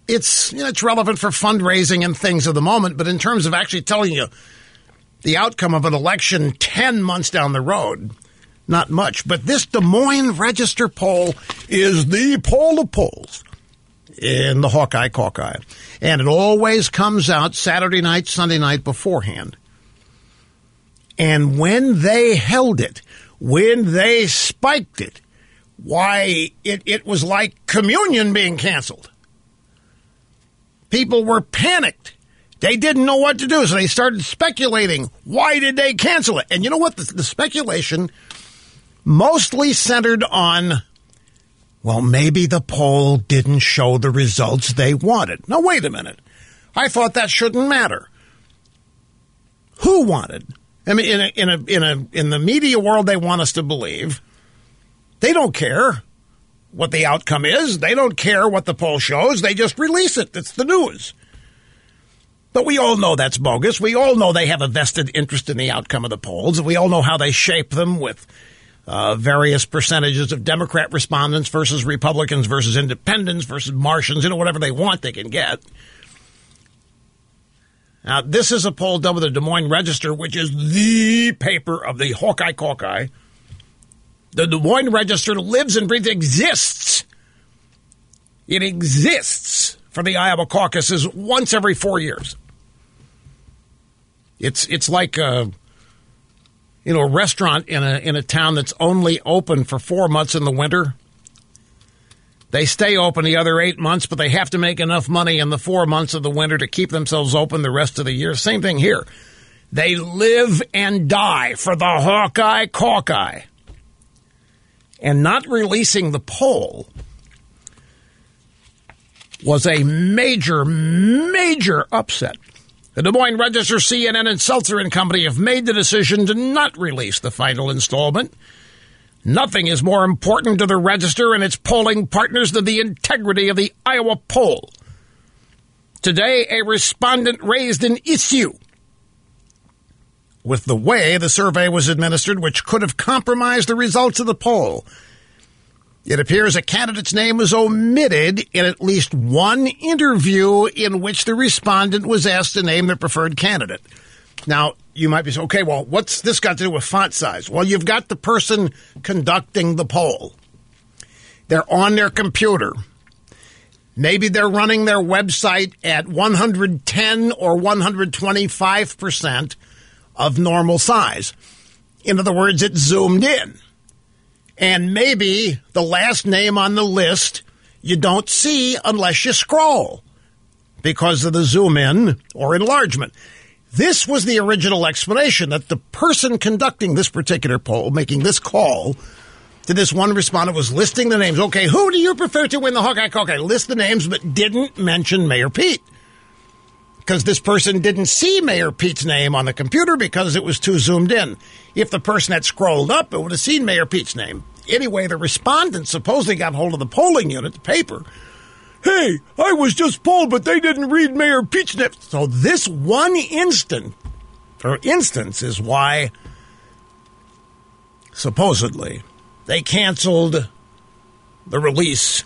Speaker 2: It's you know, it's relevant for fundraising and things of the moment, but in terms of actually telling you the outcome of an election 10 months down the road, not much. But this Des Moines Register poll is the poll of polls in the Hawkeye Caucus. And it always comes out Saturday night, Sunday night beforehand. And when they held it, when they spiked it, why, it, it was like communion being canceled. People were panicked. They didn't know what to do, so they started speculating. Why did they cancel it? And you know what? The, the speculation mostly centered on, well, maybe the poll didn't show the results they wanted. Now, wait a minute. I thought that shouldn't matter. Who wanted? I mean, in a, in a in a in the media world, they want us to believe they don't care what the outcome is. They don't care what the poll shows. They just release it. It's the news. But we all know that's bogus. We all know they have a vested interest in the outcome of the polls. We all know how they shape them with uh, various percentages of Democrat respondents versus Republicans versus independents versus Martians, you know, whatever they want, they can get. Now, this is a poll done with the Des Moines Register, which is the paper of the Hawkeye Caucus. The Des Moines Register lives and breathes, exists. It exists for the Iowa caucuses once every four years. It's it's like a you know a restaurant in a in a town that's only open for four months in the winter they stay open the other eight months, but they have to make enough money in the four months of the winter to keep themselves open the rest of the year. Same thing here. They live and die for the Hawkeye Caucus. And not releasing the poll was a major, major upset. The Des Moines Register, CNN, and Selzer and Company have made the decision to not release the final installment Nothing is more important to the register and its polling partners than the integrity of the Iowa poll. Today, a respondent raised an issue with the way the survey was administered, which could have compromised the results of the poll. It appears a candidate's name was omitted in at least one interview in which the respondent was asked to name their preferred candidate. Now, you might be saying, okay, well, what's this got to do with font size? Well, you've got the person conducting the poll. They're on their computer. Maybe they're running their website at 110 or 125% of normal size. In other words, it's zoomed in. And maybe the last name on the list you don't see unless you scroll because of the zoom in or enlargement. This was the original explanation that the person conducting this particular poll, making this call to this one respondent, was listing the names. Okay, who do you prefer to win the Hawkeye Okay, List the names, but didn't mention Mayor Pete. Because this person didn't see Mayor Pete's name on the computer because it was too zoomed in. If the person had scrolled up, it would have seen Mayor Pete's name. Anyway, the respondent supposedly got hold of the polling unit, the paper, hey, I was just polled, but they didn't read Mayor Pete's name. So this one instant, or instance, is why supposedly they canceled the release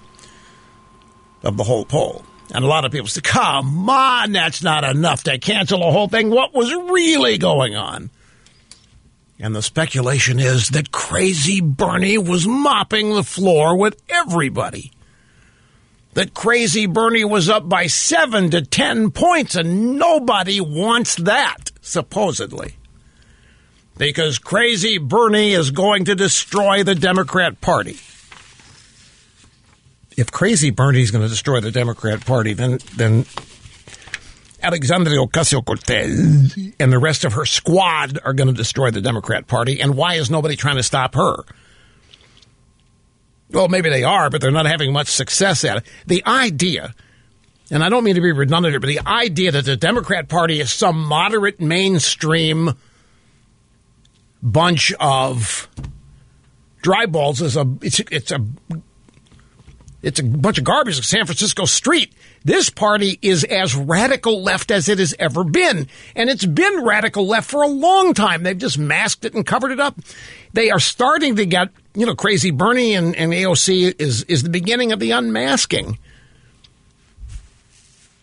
Speaker 2: of the whole poll. And a lot of people say, come on, that's not enough to cancel the whole thing. What was really going on? And the speculation is that crazy Bernie was mopping the floor with everybody that crazy Bernie was up by seven to ten points, and nobody wants that, supposedly. Because crazy Bernie is going to destroy the Democrat Party. If Crazy Bernie's going to destroy the Democrat Party, then then Alexandria Ocasio Cortez and the rest of her squad are going to destroy the Democrat Party. And why is nobody trying to stop her? Well, maybe they are, but they're not having much success at it. The idea, and I don't mean to be redundant here, but the idea that the Democrat Party is some moderate mainstream bunch of dry balls is a it's it's a it's a bunch of garbage like San Francisco Street. This party is as radical left as it has ever been. And it's been radical left for a long time. They've just masked it and covered it up. They are starting to get, you know, crazy Bernie and, and AOC is, is the beginning of the unmasking.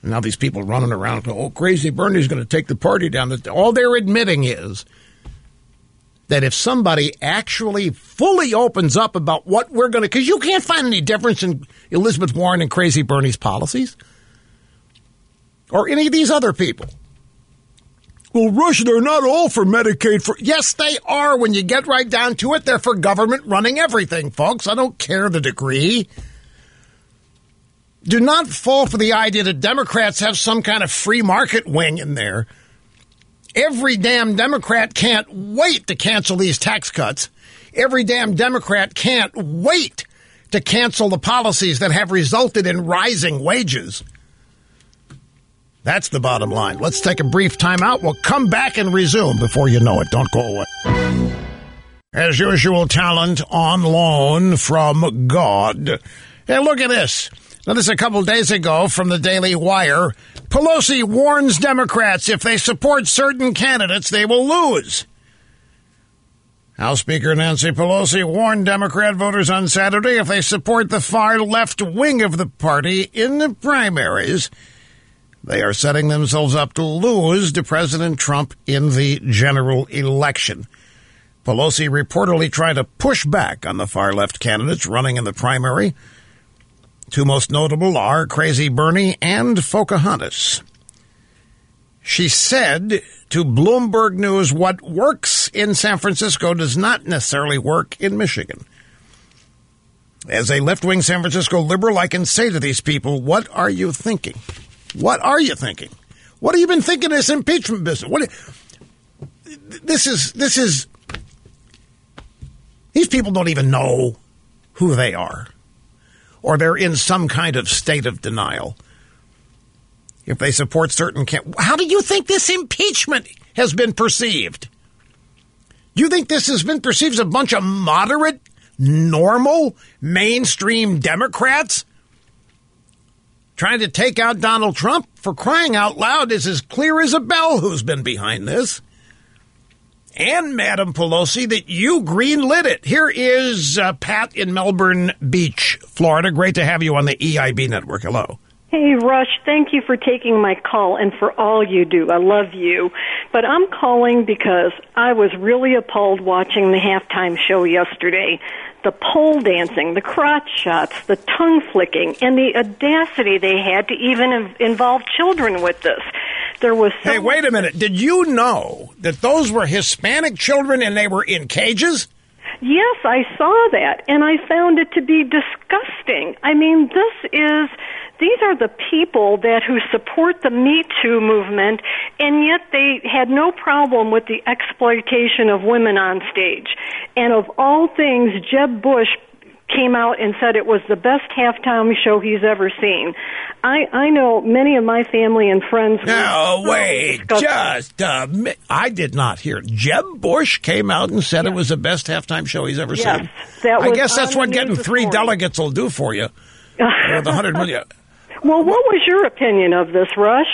Speaker 2: Now these people running around, oh, crazy Bernie's going to take the party down. All they're admitting is that if somebody actually fully opens up about what we're going to, because you can't find any difference in Elizabeth Warren and Crazy Bernie's policies or any of these other people. Well, Rush, they're not all for Medicaid. For yes, they are. When you get right down to it, they're for government running everything, folks. I don't care the degree. Do not fall for the idea that Democrats have some kind of free market wing in there Every damn Democrat can't wait to cancel these tax cuts. Every damn Democrat can't wait to cancel the policies that have resulted in rising wages. That's the bottom line. Let's take a brief time out. We'll come back and resume before you know it. Don't go away. As usual, talent on loan from God. Hey, look at this. Now, this is a couple days ago from the Daily Wire. Pelosi warns Democrats if they support certain candidates, they will lose. House Speaker Nancy Pelosi warned Democrat voters on Saturday if they support the far left wing of the party in the primaries, they are setting themselves up to lose to President Trump in the general election. Pelosi reportedly tried to push back on the far left candidates running in the primary Two most notable are Crazy Bernie and Pocahontas. She said to Bloomberg News, what works in San Francisco does not necessarily work in Michigan. As a left wing San Francisco liberal, I can say to these people, what are you thinking? What are you thinking? What have you been thinking of this impeachment business? What, this is, this is, these people don't even know who they are or they're in some kind of state of denial. If they support certain can how do you think this impeachment has been perceived? You think this has been perceived as a bunch of moderate, normal, mainstream Democrats trying to take out Donald Trump? For crying out loud, is as clear as a bell who's been behind this and Madam Pelosi that you greenlit it. Here is uh, Pat in Melbourne Beach, Florida. Great to have you on the EIB network. Hello.
Speaker 16: Hey, Rush, thank you for taking my call and for all you do. I love you. But I'm calling because I was really appalled watching the halftime show yesterday. The pole dancing, the crotch shots, the tongue flicking, and the audacity they had to even involve children with this. There was
Speaker 2: so Hey, wait a minute. Did you know that those were Hispanic children and they were in cages?
Speaker 16: Yes, I saw that, and I found it to be disgusting. I mean, this is these are the people that who support the Me Too movement, and yet they had no problem with the exploitation of women on stage. And of all things, Jeb Bush came out and said it was the best halftime show he's ever seen. I I know many of my family and friends.
Speaker 2: No, wait, just a minute. I did not hear. Jeb Bush came out and said yes. it was the best halftime show he's ever
Speaker 16: yes,
Speaker 2: seen. I guess that's what getting three morning. delegates will do for you. With a hundred million.
Speaker 16: Well, what was your opinion of this, Rush?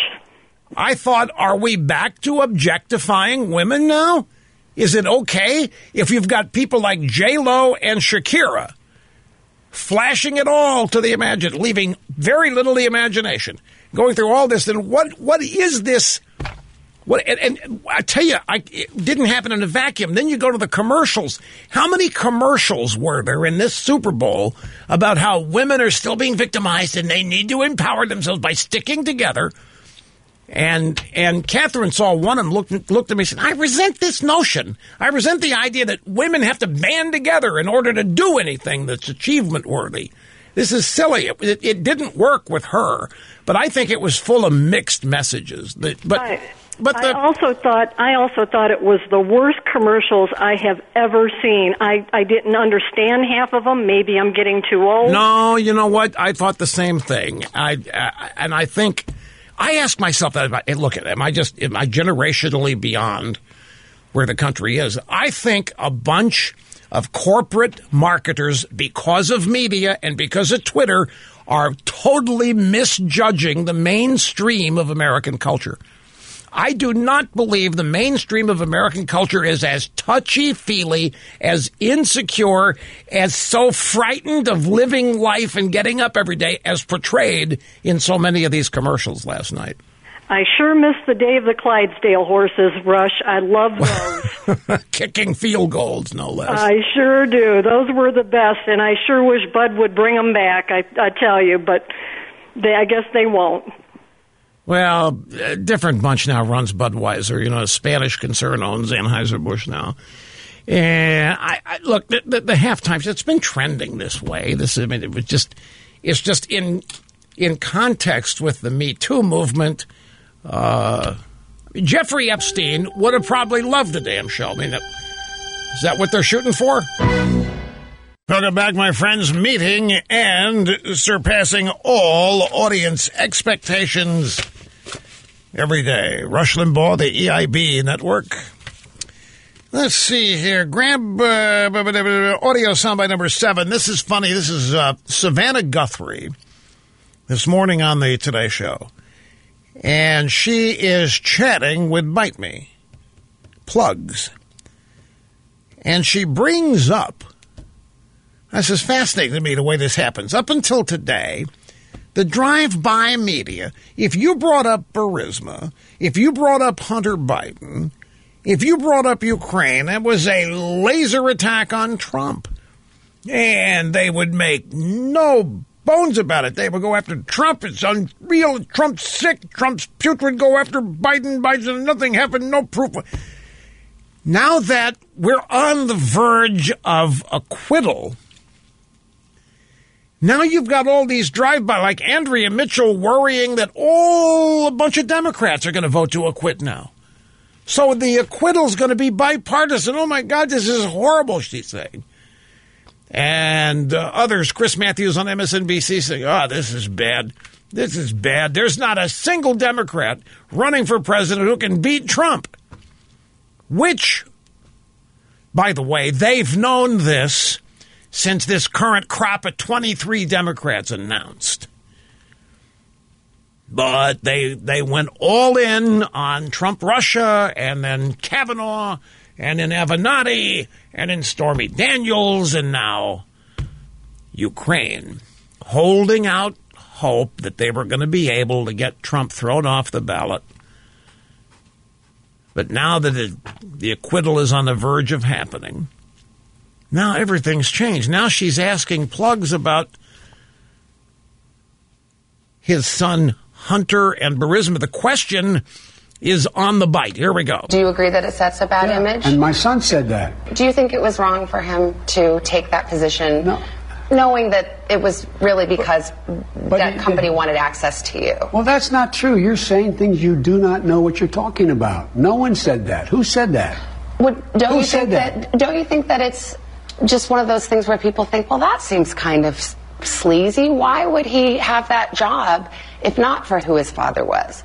Speaker 2: I thought, are we back to objectifying women now? Is it okay if you've got people like J Lo and Shakira? flashing it all to the imagine, leaving very little the imagination. Going through all this, then what? What is this? What? And, and I tell you, I, it didn't happen in a vacuum. Then you go to the commercials. How many commercials were there in this Super Bowl about how women are still being victimized and they need to empower themselves by sticking together? And and Catherine saw one and looked looked at me and said, "I resent this notion. I resent the idea that women have to band together in order to do anything that's achievement worthy." This is silly. It, it, it didn't work with her, but I think it was full of mixed messages. But, but
Speaker 16: I,
Speaker 2: but the,
Speaker 16: I also thought I also thought it was the worst commercials I have ever seen. I I didn't understand half of them. Maybe I'm getting too old.
Speaker 2: No, you know what? I thought the same thing. I uh, and I think I asked myself that. About, look at am I just am I generationally beyond where the country is? I think a bunch of corporate marketers, because of media and because of Twitter, are totally misjudging the mainstream of American culture. I do not believe the mainstream of American culture is as touchy feely, as insecure, as so frightened of living life and getting up every day as portrayed in so many of these commercials last night.
Speaker 16: I sure miss the day of the Clydesdale horses, Rush. I love those.
Speaker 2: Kicking field goals, no less.
Speaker 16: I sure do. Those were the best, and I sure wish Bud would bring them back. I, I tell you, but they, I guess they won't.
Speaker 2: Well, a different bunch now runs Budweiser. You know, a Spanish concern owns Anheuser-Busch now. And I, I look, the, the, the half times, it's been trending this way. This, I mean, it was just, it's just in, in context with the Me Too movement. Uh, Jeffrey Epstein would have probably loved the damn show. I mean, is that what they're shooting for? Welcome back, my friends. Meeting and surpassing all audience expectations every day. Rush Limbaugh, the EIB network. Let's see here. Grab uh, audio soundbite number seven. This is funny. This is uh, Savannah Guthrie this morning on the Today Show. And she is chatting with Bite Me, plugs. And she brings up this is fascinating to me the way this happens. Up until today, the drive-by media, if you brought up Burisma, if you brought up Hunter Biden, if you brought up Ukraine, it was a laser attack on Trump. And they would make no bones about it. They would go after Trump. It's unreal. Trump's sick. Trump's putrid. Go after Biden. Biden. Nothing happened. No proof. Now that we're on the verge of acquittal, now you've got all these drive-by, like Andrea Mitchell worrying that all a bunch of Democrats are going to vote to acquit now. So the acquittal's going to be bipartisan. Oh my God, this is horrible, she's saying. And uh, others, Chris Matthews on MSNBC saying, oh, this is bad. This is bad. There's not a single Democrat running for president who can beat Trump. Which, by the way, they've known this since this current crop of 23 Democrats announced. But they they went all in on Trump Russia and then Kavanaugh and then Avenatti and then Stormy Daniels and now Ukraine, holding out hope that they were going to be able to get Trump thrown off the ballot. But now that it, the acquittal is on the verge of happening, now everything's changed. Now she's asking plugs about his son Hunter and Burisma. The question is on the bite. Here we go.
Speaker 17: Do you agree that it sets a bad
Speaker 18: yeah,
Speaker 17: image?
Speaker 18: And my son said that.
Speaker 17: Do you think it was wrong for him to take that position?
Speaker 18: No.
Speaker 17: Knowing that it was really because
Speaker 18: but
Speaker 17: that
Speaker 18: it-
Speaker 17: company wanted access to you.
Speaker 18: Well, that's not true. You're saying things you do not know what you're talking about. No one said that. Who said that?
Speaker 17: Would, don't
Speaker 18: Who
Speaker 17: you
Speaker 18: said
Speaker 17: think that? Don't you think that it's just one of those things where people think, well, that seems kind of sleazy. Why would he have that job if not for who his father was?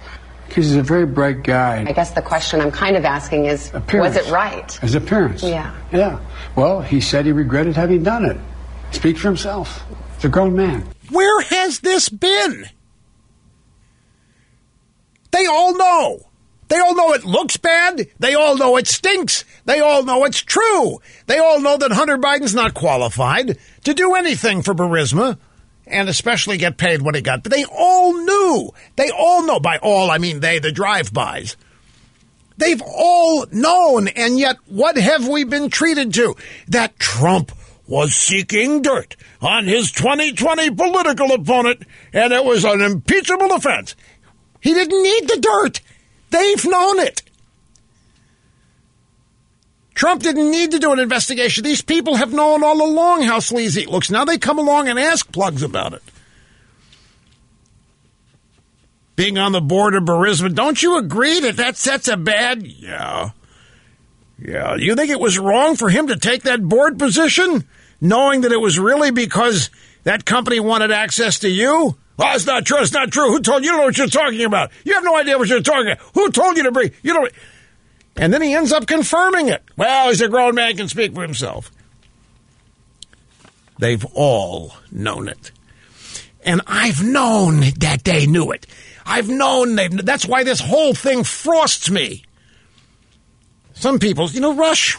Speaker 18: Because he's a very bright guy.
Speaker 17: I guess the question I'm kind of asking is,
Speaker 18: Appearance.
Speaker 17: was it right?
Speaker 18: His appearance.
Speaker 17: Yeah.
Speaker 18: Yeah. Well, he said he regretted having done it. Speak for himself. It's a grown man.
Speaker 2: Where has this been? They all know. They all know it looks bad. They all know it stinks. They all know it's true. They all know that Hunter Biden's not qualified to do anything for Burisma and especially get paid what he got. But they all knew. They all know. By all, I mean they, the drive-bys. They've all known, and yet what have we been treated to? That Trump was seeking dirt on his 2020 political opponent, and it was an impeachable offense. He didn't need the dirt. They've known it. Trump didn't need to do an investigation. These people have known all along how sleazy it looks. Now they come along and ask plugs about it. Being on the board of Burisma, don't you agree that that sets a bad? Yeah. Yeah. You think it was wrong for him to take that board position, knowing that it was really because that company wanted access to you? Well, it's not true. It's not true. Who told you? You don't know what you're talking about. You have no idea what you're talking about. Who told you to bring? You don't. And then he ends up confirming it. Well, he's a grown man, can speak for himself. They've all known it. And I've known that they knew it. I've known they that's why this whole thing frosts me. Some people, you know, Rush,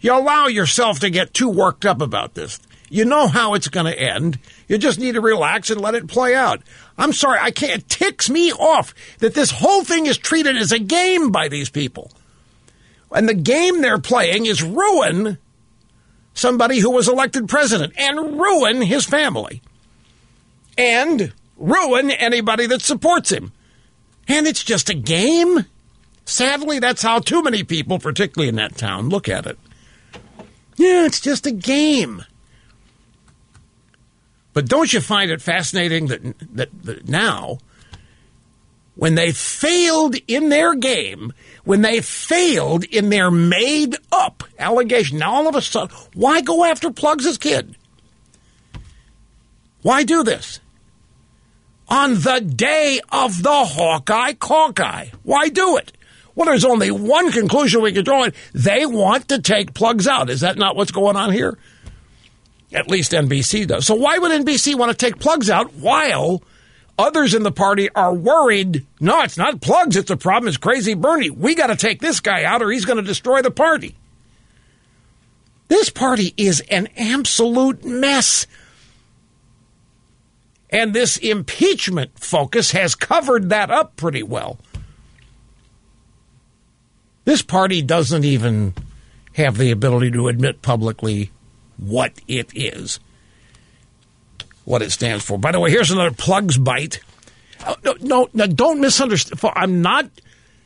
Speaker 2: you allow yourself to get too worked up about this. You know how it's going to end. You just need to relax and let it play out. I'm sorry, I can't. It ticks me off that this whole thing is treated as a game by these people. And the game they're playing is ruin somebody who was elected president and ruin his family. And ruin anybody that supports him. And it's just a game. Sadly, that's how too many people, particularly in that town, look at it. Yeah, it's just a game. But don't you find it fascinating that, that, that now, when they failed in their game, when they failed in their made up allegation, now all of a sudden, why go after Plugs' kid? Why do this? On the day of the Hawkeye Hawkeye. Why do it? Well, there's only one conclusion we can draw. It. They want to take plugs out. Is that not what's going on here? At least NBC does. So why would NBC want to take plugs out while others in the party are worried? No, it's not plugs. It's a problem. It's crazy Bernie. We got to take this guy out or he's going to destroy the party. This party is an absolute mess. And this impeachment focus has covered that up pretty well. This party doesn't even have the ability to admit publicly what it is, what it stands for. By the way, here's another plugs bite. Oh, no, no, no, don't misunderstand. I'm not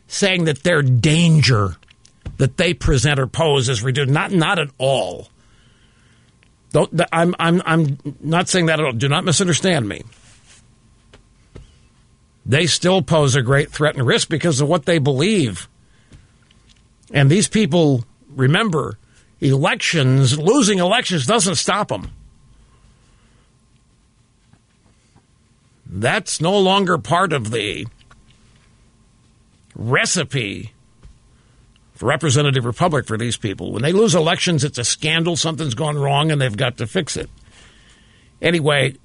Speaker 2: saying that their danger that they present or pose is reduced. Not, not at all. Don't, I'm, I'm, I'm not saying that at all. Do not misunderstand me. They still pose a great threat and risk because of what they believe. And these people, remember, elections, losing elections doesn't stop them. That's no longer part of the recipe for representative republic for these people. When they lose elections, it's a scandal, something's gone wrong, and they've got to fix it. Anyway,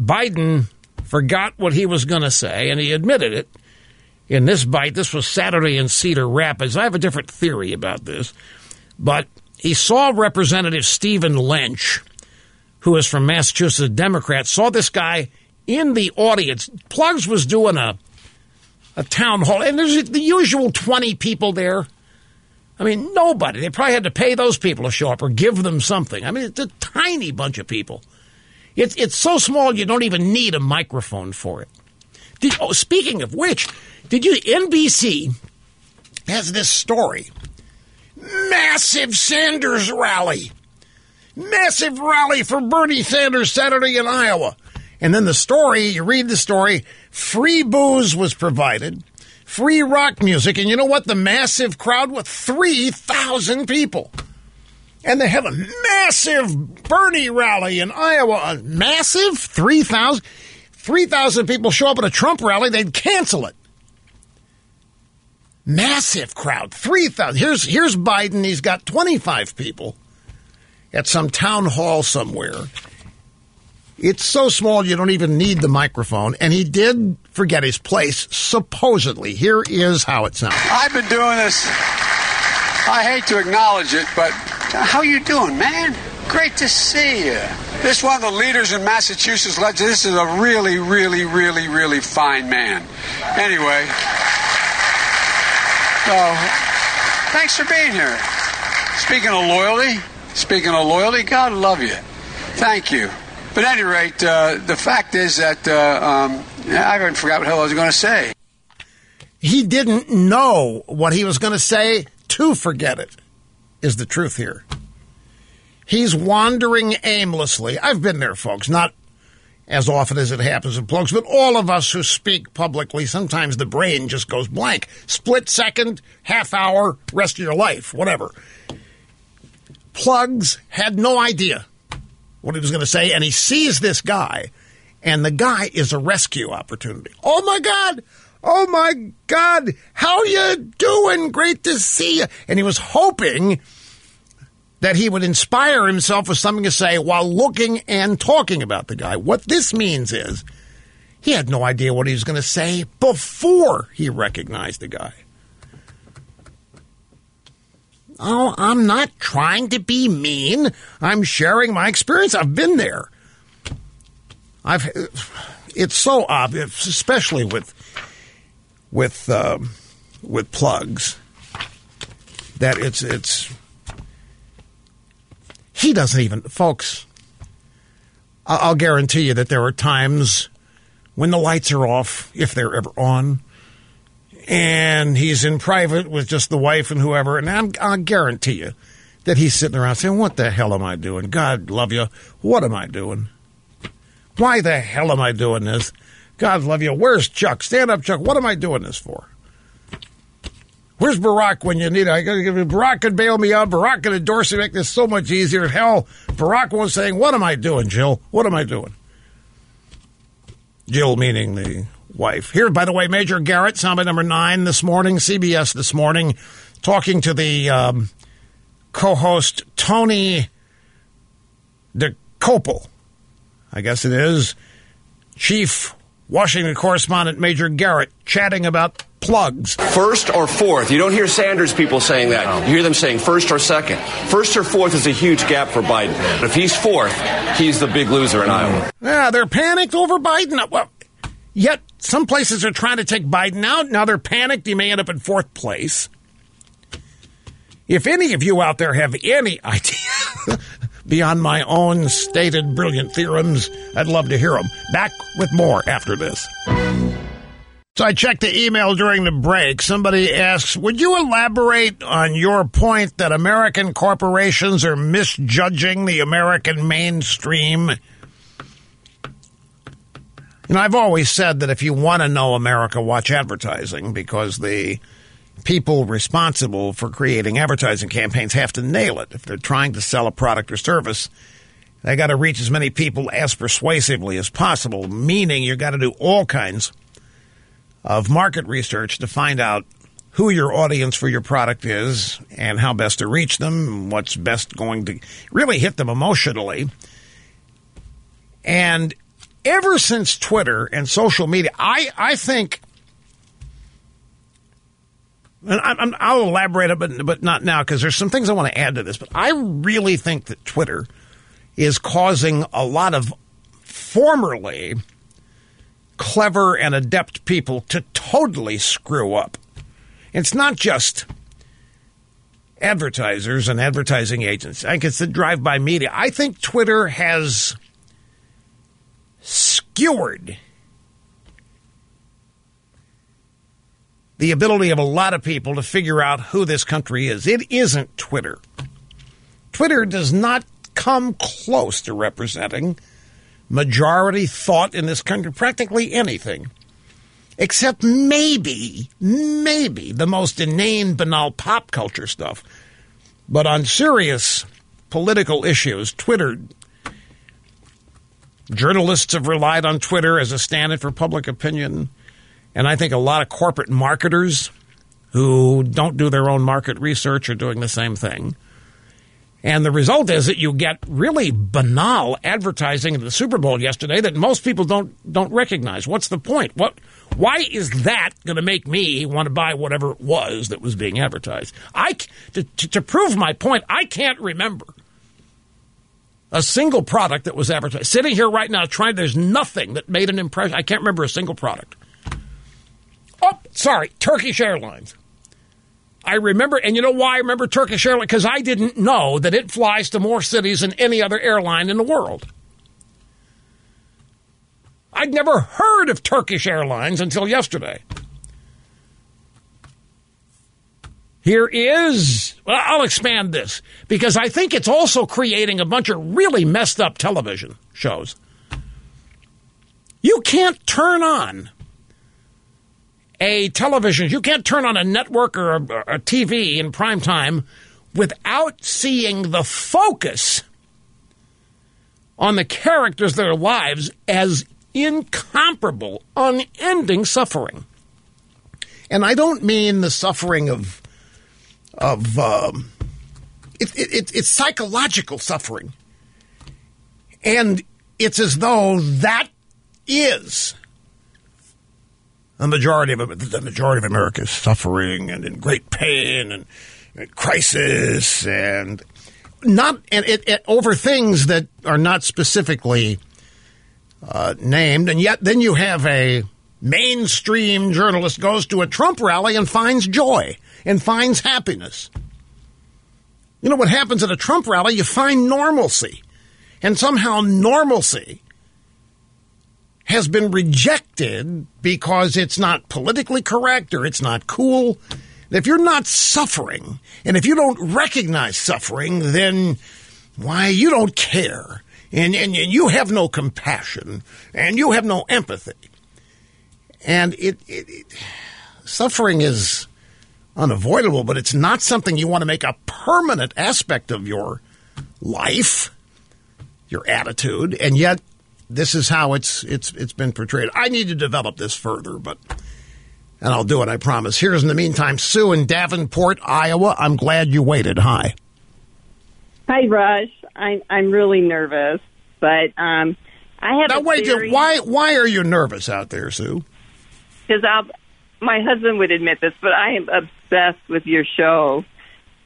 Speaker 2: Biden forgot what he was going to say, and he admitted it in this bite. This was Saturday in Cedar Rapids. I have a different theory about this, but he saw Representative Stephen Lynch, who is from Massachusetts, Democrat, saw this guy in the audience. Plugs was doing a a town hall, and there's the usual 20 people there. I mean, nobody. They probably had to pay those people to show up or give them something. I mean, it's a tiny bunch of people. It's, it's so small you don't even need a microphone for it. Did, oh, speaking of which, did you, NBC has this story massive Sanders rally. Massive rally for Bernie Sanders Saturday in Iowa. And then the story, you read the story, free booze was provided, free rock music, and you know what? The massive crowd with 3,000 people. And they have a massive Bernie rally in Iowa. A massive 3,000. 3,000 people show up at a Trump rally, they'd cancel it. Massive crowd, 3,000. Here's, here's Biden. He's got 25 people at some town hall somewhere. It's so small you don't even need the microphone. And he did forget his place, supposedly. Here is how it sounds.
Speaker 19: I've been doing this. I hate to acknowledge it, but how you doing, man? Great to see you. This is one of the leaders in Massachusetts. This is a really, really, really, really fine man. Anyway. So, thanks for being here. Speaking of loyalty, speaking of loyalty, God love you. Thank you. But at any rate, uh, the fact is that uh, um, I even forgot what hell I was going to say.
Speaker 2: He didn't know what he was going to say to forget it. is the truth here. He's wandering aimlessly. I've been there, folks, not as often as it happens in plugs, but all of us who speak publicly, sometimes the brain just goes blank. Split second, half hour, rest of your life, whatever. Plugs had no idea what he was going to say, and he sees this guy, and the guy is a rescue opportunity. Oh my God! Oh my God! How you doing? Great to see you. And he was hoping that he would inspire himself with something to say while looking and talking about the guy. What this means is he had no idea what he was going to say before he recognized the guy. Oh, I'm not trying to be mean. I'm sharing my experience. I've been there. I've. It's so obvious, especially with with um, with plugs, that it's it's. He doesn't even, folks. I- I'll guarantee you that there are times when the lights are off, if they're ever on, and he's in private with just the wife and whoever, and I'm, I'll guarantee you that he's sitting around saying, "What the hell am I doing? God love you. What am I doing? Why the hell am I doing this? God love you. Where's Chuck? Stand up, Chuck. What am I doing this for? Where's Barack when you need it? I Barack could bail me out. Barack could endorse me, make this so much easier. Hell, Barack was saying, "What am I doing, Jill? What am I doing?" Jill meaning the wife. Here, by the way, Major Garrett, soundbite number nine this morning, CBS this morning, talking to the um, co-host Tony Dokoupil. I guess it is Chief Washington correspondent Major Garrett chatting about plugs.
Speaker 20: First or fourth. You don't hear Sanders people saying that. You hear them saying first or second. First or fourth is a huge gap for Biden. But if he's fourth, he's the big loser in Iowa.
Speaker 2: Yeah, they're panicked over Biden. Uh, well, yet some places are trying to take Biden out. Now they're panicked. He may end up in fourth place. If any of you out there have any idea beyond my own stated brilliant theorems, I'd love to hear them. Back with more after this. So I checked the email during the break. Somebody asks, would you elaborate on your point that American corporations are misjudging the American mainstream? Know, I've always said that if you want to know America, watch advertising because the people responsible for creating advertising campaigns have to nail it. If they're trying to sell a product or service, they got to reach as many people as persuasively as possible, meaning you got to do all kinds of market research to find out who your audience for your product is and how best to reach them, what's best going to really hit them emotionally. And ever since Twitter and social media, I, I think, and I, I'll elaborate it, but, but not now because there's some things I want to add to this. But I really think that Twitter is causing a lot of formerly clever and adept people to totally screw up. It's not just advertisers and advertising agents. I think it's the drive by media. I think Twitter has skewered the ability of a lot of people to figure out who this country is. It isn't Twitter. Twitter does not come close to representing majority thought in this country, practically anything, except maybe, maybe the most inane, banal pop culture stuff. But on serious political issues, Twitter, journalists have relied on Twitter as a standard for public opinion. And I think a lot of corporate marketers who don't do their own market research are doing the same thing. And the result is that you get really banal advertising in the Super Bowl yesterday that most people don't don't recognize. What's the point? What why is that going to make me want to buy whatever it was that was being advertised? I to, to, to prove my point, I can't remember a single product that was advertised. Sitting here right now trying there's nothing that made an impression. I can't remember a single product. Oh, sorry, Turkish Airlines. I remember, and you know why I remember Turkish Airlines? Because I didn't know that it flies to more cities than any other airline in the world. I'd never heard of Turkish Airlines until yesterday. Here is, well, I'll expand this because I think it's also creating a bunch of really messed up television shows. You can't turn on a television, you can't turn on a network or a, a TV in prime time without seeing the focus on the characters, their lives, as incomparable, unending suffering. And I don't mean the suffering of of um, it, it, it, it's psychological suffering, and it's as though that is the majority of the majority of America is suffering and in great pain and, and crisis and not and it, it, over things that are not specifically uh, named, and yet then you have a mainstream journalist goes to a Trump rally and finds joy and finds happiness. You know what happens at a Trump rally? You find normalcy. And somehow normalcy has been rejected because it's not politically correct or it's not cool. If you're not suffering, and if you don't recognize suffering, then why, you don't care. And, and, and you have no compassion, and you have no empathy. And it, it, it suffering is unavoidable, but it's not something you want to make a permanent aspect of your life, your attitude, and yet this is how it's it's it's been portrayed. I need to develop this further, but and I'll do it, I promise. Here's in the meantime, Sue in Davenport, Iowa. I'm glad you waited. Hi.
Speaker 21: Hi, Rush. I'm I'm really nervous, but um, I have
Speaker 2: now
Speaker 21: a
Speaker 2: wait.
Speaker 21: theory.
Speaker 2: Why why are you nervous out there, Sue?
Speaker 21: Because I'll my husband would admit this, but I am obsessed with your show,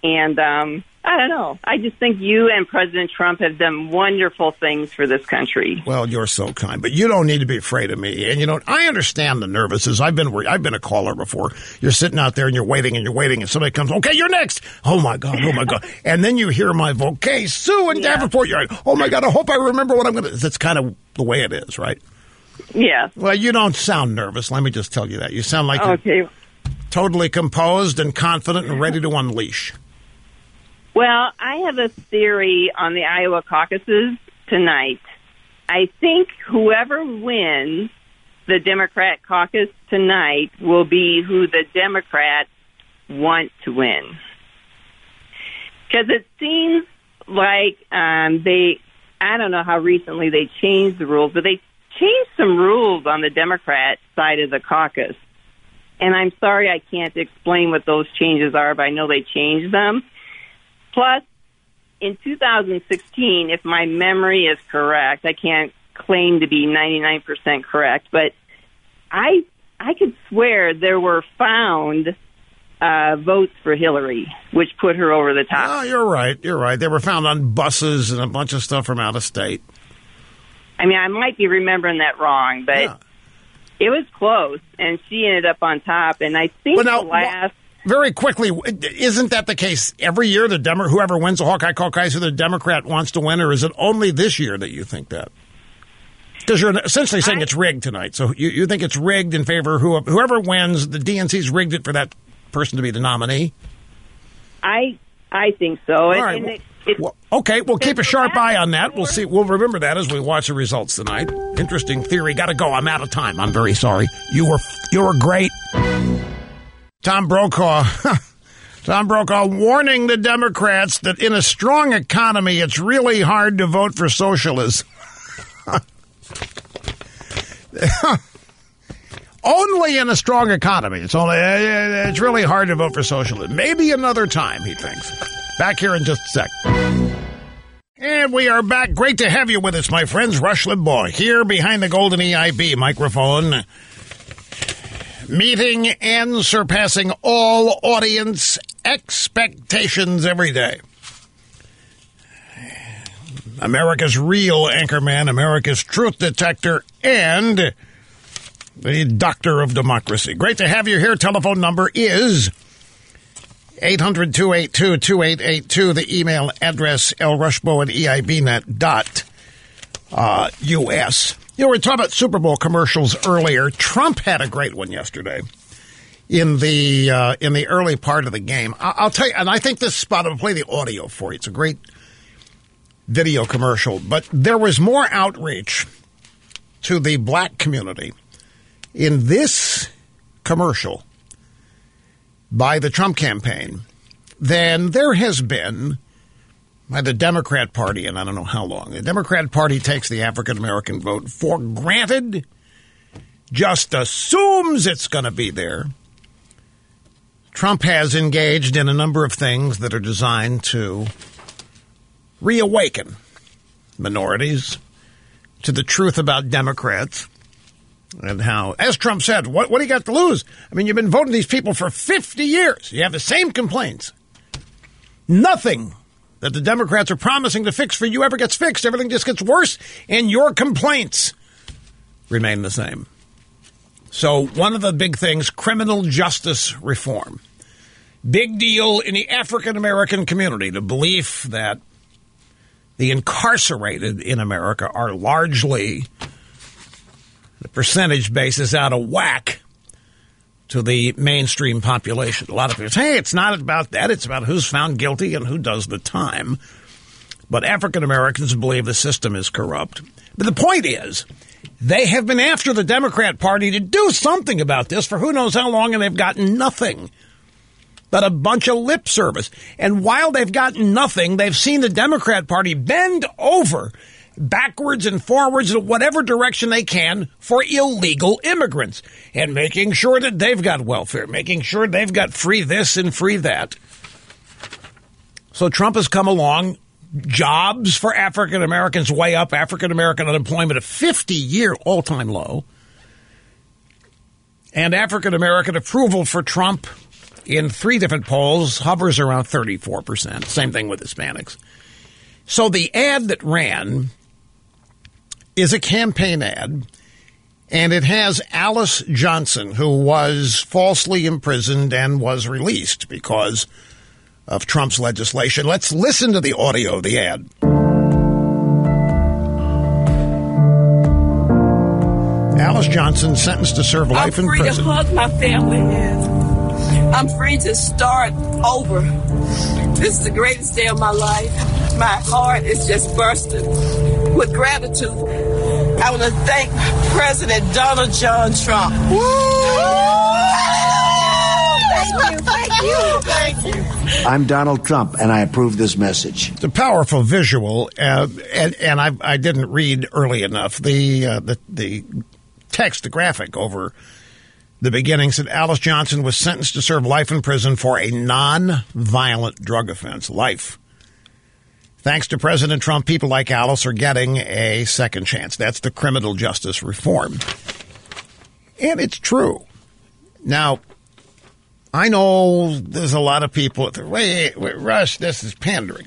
Speaker 21: and um, I don't know. I just think you and President Trump have done wonderful things for this country.
Speaker 2: Well, you're so kind, but you don't need to be afraid of me. And you know, I understand the nervousness. I've been I've been a caller before. You're sitting out there and you're waiting and you're waiting, and somebody comes, okay, you're next. Oh my god, oh my god, and then you hear my voice, okay, Sue in Davenport. You're like, oh my god, I hope I remember what I'm going to. That's kind of the way it is, right?
Speaker 21: Yeah.
Speaker 2: Well, you don't sound nervous. Let me just tell you that. You sound like
Speaker 21: Okay.
Speaker 2: you're totally composed and confident and ready to unleash.
Speaker 21: Well, I have a theory on the Iowa caucuses tonight. I think whoever wins the Democrat caucus tonight will be who the Democrats want to win. Because it seems like um, they, I don't know how recently they changed the rules, but they changed some rules on the Democrat side of the caucus. And I'm sorry I can't explain what those changes are, but I know they changed them. Plus, in 2016, if my memory is correct, I can't claim to be 99% correct, but I I could swear there were found uh, votes for Hillary, which put her over the top.
Speaker 2: Oh, you're right. You're right. They were found on buses and a bunch of stuff from out of state.
Speaker 21: I mean, I might be remembering that wrong, but it was close, and she ended up on top. And I think
Speaker 2: Well, now,
Speaker 21: the last.
Speaker 2: Very quickly, isn't that the case every year? The Demo- whoever wins the Hawkeye Caucus, who the Democrat wants to win, or is it only this year that you think that? Because you're essentially saying it's rigged tonight, so you, you think it's rigged in favor of whoever, whoever wins. The DNC's rigged it for that person to be the nominee.
Speaker 21: I I think so.
Speaker 2: All
Speaker 21: it- it-
Speaker 2: Well, okay, we'll keep a sharp eye on that. We'll see. We'll remember that as we watch the results tonight. Interesting theory. Got to go. I'm out of time. I'm very sorry. You were you were great. Tom Brokaw. Tom Brokaw warning the Democrats that in a strong economy, it's really hard to vote for socialism. only in a strong economy. It's only uh, it's really hard to vote for socialism. Maybe another time, he thinks. Back here in just a sec. And we are back. Great to have you with us, my friends. Rush Limbaugh here behind the golden EIB microphone. Meeting and surpassing all audience expectations every day. America's real anchorman, America's truth detector, and the doctor of democracy. Great to have you here. Telephone number is 800 282 2882. The email address ElRushbo at eibnet dot uh, us. You know, we were talking about Super Bowl commercials earlier. Trump had a great one yesterday. in the uh, in the early part of the game. I- I'll tell you, and I think this spot. I'll play the audio for you. It's a great video commercial, but there was more outreach to the black community in this commercial by the Trump campaign than there has been by the Democrat Party, and I don't know how long. The Democrat Party takes the African American vote for granted, just assumes it's going to be there. Trump has engaged in a number of things that are designed to reawaken minorities to the truth about Democrats and how, as Trump said, what, what do you got to lose? I mean, you've been voting these people for 50 years. You have the same complaints. Nothing that the Democrats are promising to fix for you ever gets fixed. Everything just gets worse, and your complaints remain the same. So, one of the big things criminal justice reform. Big deal in the African American community, the belief that the incarcerated in America are largely the percentage basis out of whack to the mainstream population. A lot of people say, hey, it's not about that. It's about who's found guilty and who does the time. But African Americans believe the system is corrupt. But the point is, they have been after the Democrat Party to do something about this for who knows how long, and they've gotten nothing but a bunch of lip service. And while they've gotten nothing, they've seen the Democrat Party bend over backwards and forwards in whatever direction they can for illegal immigrants and making sure that they've got welfare, making sure they've got free this and free that. So Trump has come along, jobs for African Americans way up, African American unemployment at 50 year all time low, and African American approval for Trump in three different polls hovers around 34%. Same thing with Hispanics. So the ad that ran is a campaign ad, and it has Alice Johnson, who was falsely imprisoned and was released because of Trump's legislation. Let's listen to the audio of the ad. Alice Johnson sentenced to serve life
Speaker 22: I'm
Speaker 2: in
Speaker 22: free
Speaker 2: prison.
Speaker 22: to hug my family. I'm free to start over. This is the greatest day of my life. My heart is just bursting with gratitude. I want to thank President Donald John Trump. Thank you, thank you, thank you.
Speaker 23: I'm Donald Trump, and I approve this message.
Speaker 2: The powerful visual, uh, and, and I, I didn't read early enough the uh, the the text, the graphic over the beginning said Alice Johnson was sentenced to serve life in prison for a non-violent drug offense. Life. Thanks to President Trump, people like Alice are getting a second chance. That's the criminal justice reform. And it's true. Now, I know there's a lot of people that wait, wait, Rush, this is pandering.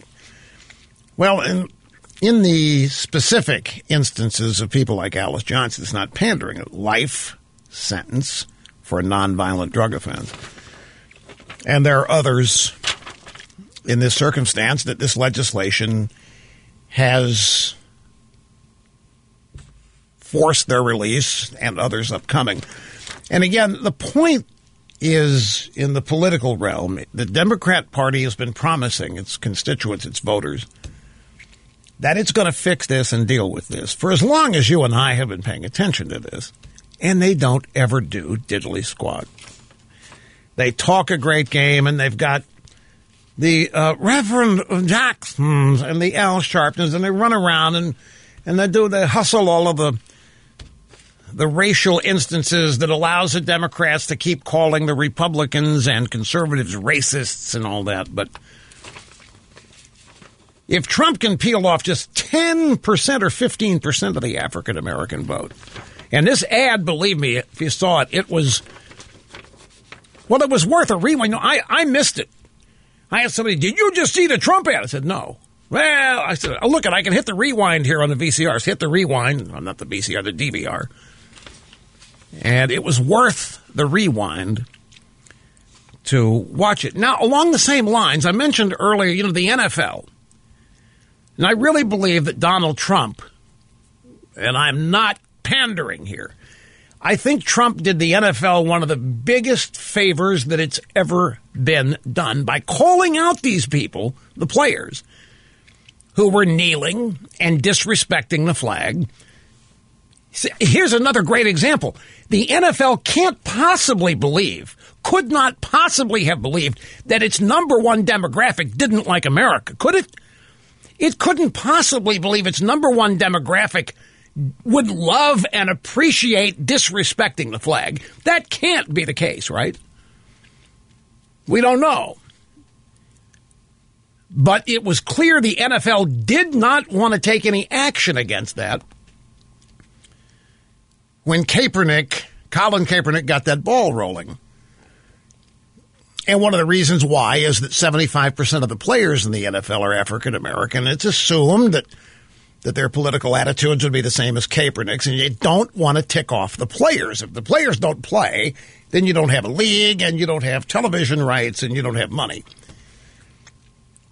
Speaker 2: Well, in, in the specific instances of people like Alice Johnson, it's not pandering. A life sentence for a nonviolent drug offense. And there are others in this circumstance that this legislation has forced their release and others upcoming. And again, the point is in the political realm, the Democrat Party has been promising its constituents, its voters, that it's going to fix this and deal with this for as long as you and I have been paying attention to this. And they don't ever do diddly squat. They talk a great game and they've got the uh, Reverend Jacksons and the Al Sharptons and they run around and, and they do, they hustle all of the the racial instances that allows the Democrats to keep calling the Republicans and conservatives racists and all that. But if Trump can peel off just 10% or 15% of the African American vote, and this ad, believe me, if you saw it, it was, well, it was worth a rewind. No, I, I missed it. I asked somebody, did you just see the Trump ad? I said, no. Well, I said, oh, look, I can hit the rewind here on the VCRs. Hit the rewind. Well, not the VCR, the DVR. And it was worth the rewind to watch it. Now, along the same lines, I mentioned earlier, you know, the NFL. And I really believe that Donald Trump, and I'm not pandering here, I think Trump did the NFL one of the biggest favors that it's ever been done by calling out these people, the players, who were kneeling and disrespecting the flag. Here's another great example. The NFL can't possibly believe, could not possibly have believed that its number one demographic didn't like America, could it? It couldn't possibly believe its number one demographic would love and appreciate disrespecting the flag. That can't be the case, right? We don't know. But it was clear the NFL did not want to take any action against that when Kaepernick, Colin Kaepernick, got that ball rolling. And one of the reasons why is that 75% of the players in the NFL are African American. It's assumed that that their political attitudes would be the same as Kaepernick's, and you don't want to tick off the players. If the players don't play, then you don't have a league, and you don't have television rights, and you don't have money.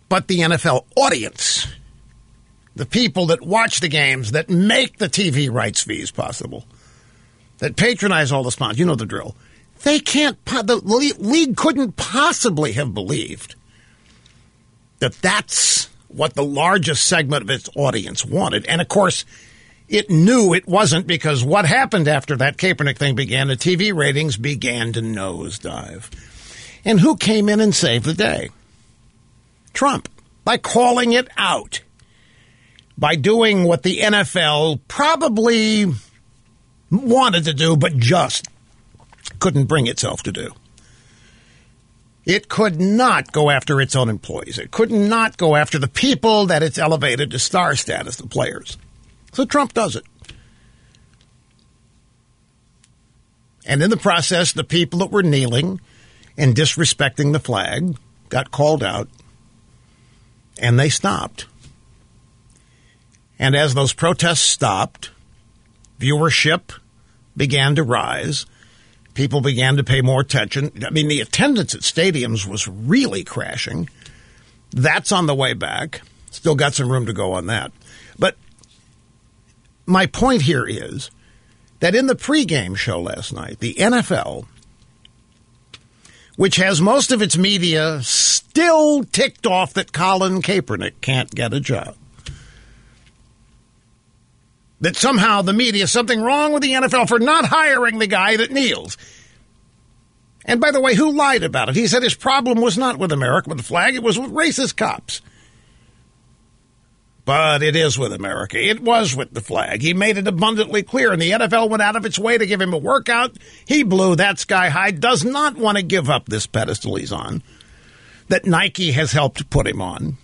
Speaker 2: But the NFL audience, the people that watch the games, that make the TV rights fees possible, that patronize all the sponsors, you know the drill. They can't, the league couldn't possibly have believed that that's what the largest segment of its audience wanted. And of course, it knew it wasn't because what happened after that Kaepernick thing began, the TV ratings began to nosedive. And who came in and saved the day? Trump, by calling it out, by doing what the NFL probably wanted to do, but just couldn't bring itself to do. It could not go after its own employees. It could not go after the people that it's elevated to star status, the players. So Trump does it. And in the process, the people that were kneeling and disrespecting the flag got called out and they stopped. And as those protests stopped, viewership began to rise people began to pay more attention. I mean, the attendance at stadiums was really crashing. That's on the way back. Still got some room to go on that. But my point here is that in the pregame show last night, the NFL, which has most of its media still ticked off that Colin Kaepernick can't get a job, that somehow the media something wrong with the NFL for not hiring the guy that kneels. And by the way, who lied about it? He said his problem was not with America with the flag, it was with racist cops. But it is with America. It was with the flag. He made it abundantly clear, and the NFL went out of its way to give him a workout. He blew that sky high, does not want to give up this pedestal he's on that Nike has helped put him on